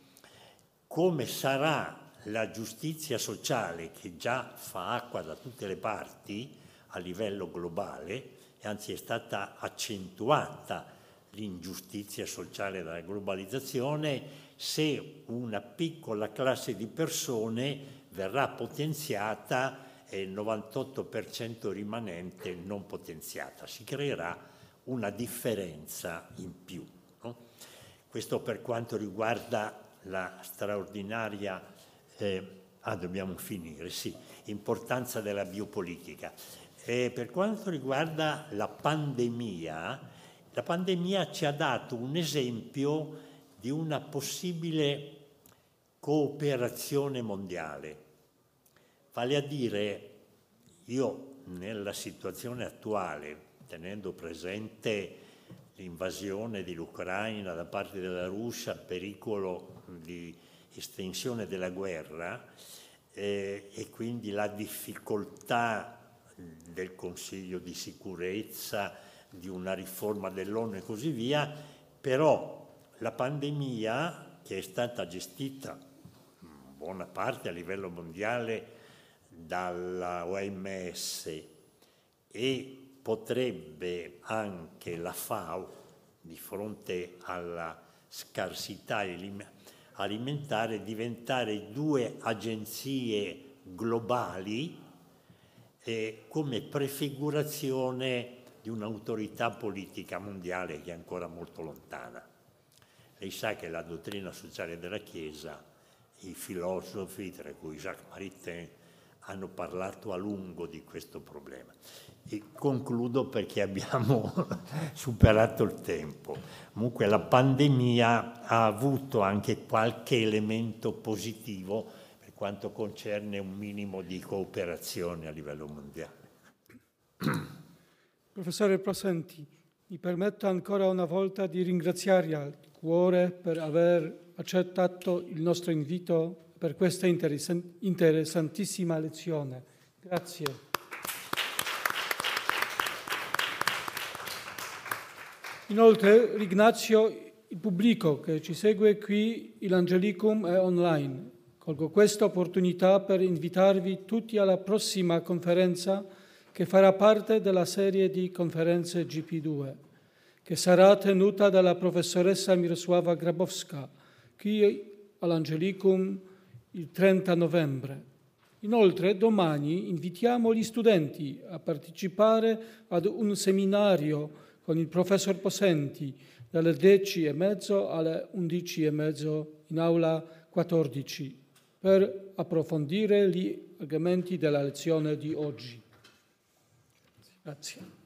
come sarà la giustizia sociale che già fa acqua da tutte le parti a livello globale, e anzi è stata accentuata l'ingiustizia sociale dalla globalizzazione, se una piccola classe di persone verrà potenziata e il 98% rimanente non potenziata. Si creerà una differenza in più. No? Questo per quanto riguarda la straordinaria, eh, ah dobbiamo finire, sì, importanza della biopolitica. E per quanto riguarda la pandemia, la pandemia ci ha dato un esempio di una possibile cooperazione mondiale. Vale a dire, io nella situazione attuale, tenendo presente l'invasione dell'Ucraina da parte della Russia, il pericolo di estensione della guerra eh, e quindi la difficoltà del Consiglio di sicurezza, di una riforma dell'ONU e così via, però la pandemia che è stata gestita in buona parte a livello mondiale dalla OMS e potrebbe anche la FAO di fronte alla scarsità alimentare diventare due agenzie globali eh, come prefigurazione di un'autorità politica mondiale che è ancora molto lontana. Lei sa che la dottrina sociale della Chiesa, i filosofi, tra cui Jacques Maritain, hanno parlato a lungo di questo problema. E concludo perché abbiamo *laughs* superato il tempo. Comunque la pandemia ha avuto anche qualche elemento positivo per quanto concerne un minimo di cooperazione a livello mondiale. *clears throat* Professore Prosenti, mi permetto ancora una volta di ringraziarla al cuore per aver accettato il nostro invito per questa interessantissima lezione. Grazie. Inoltre ringrazio il pubblico che ci segue qui, l'Angelicum è online. Colgo questa opportunità per invitarvi tutti alla prossima conferenza che farà parte della serie di conferenze GP2, che sarà tenuta dalla professoressa Mirosława Grabowska qui all'Angelicum il 30 novembre. Inoltre domani invitiamo gli studenti a partecipare ad un seminario con il professor Posenti dalle 10 e mezzo alle 11 e mezzo in aula 14 per approfondire gli argomenti della lezione di oggi. Grazie.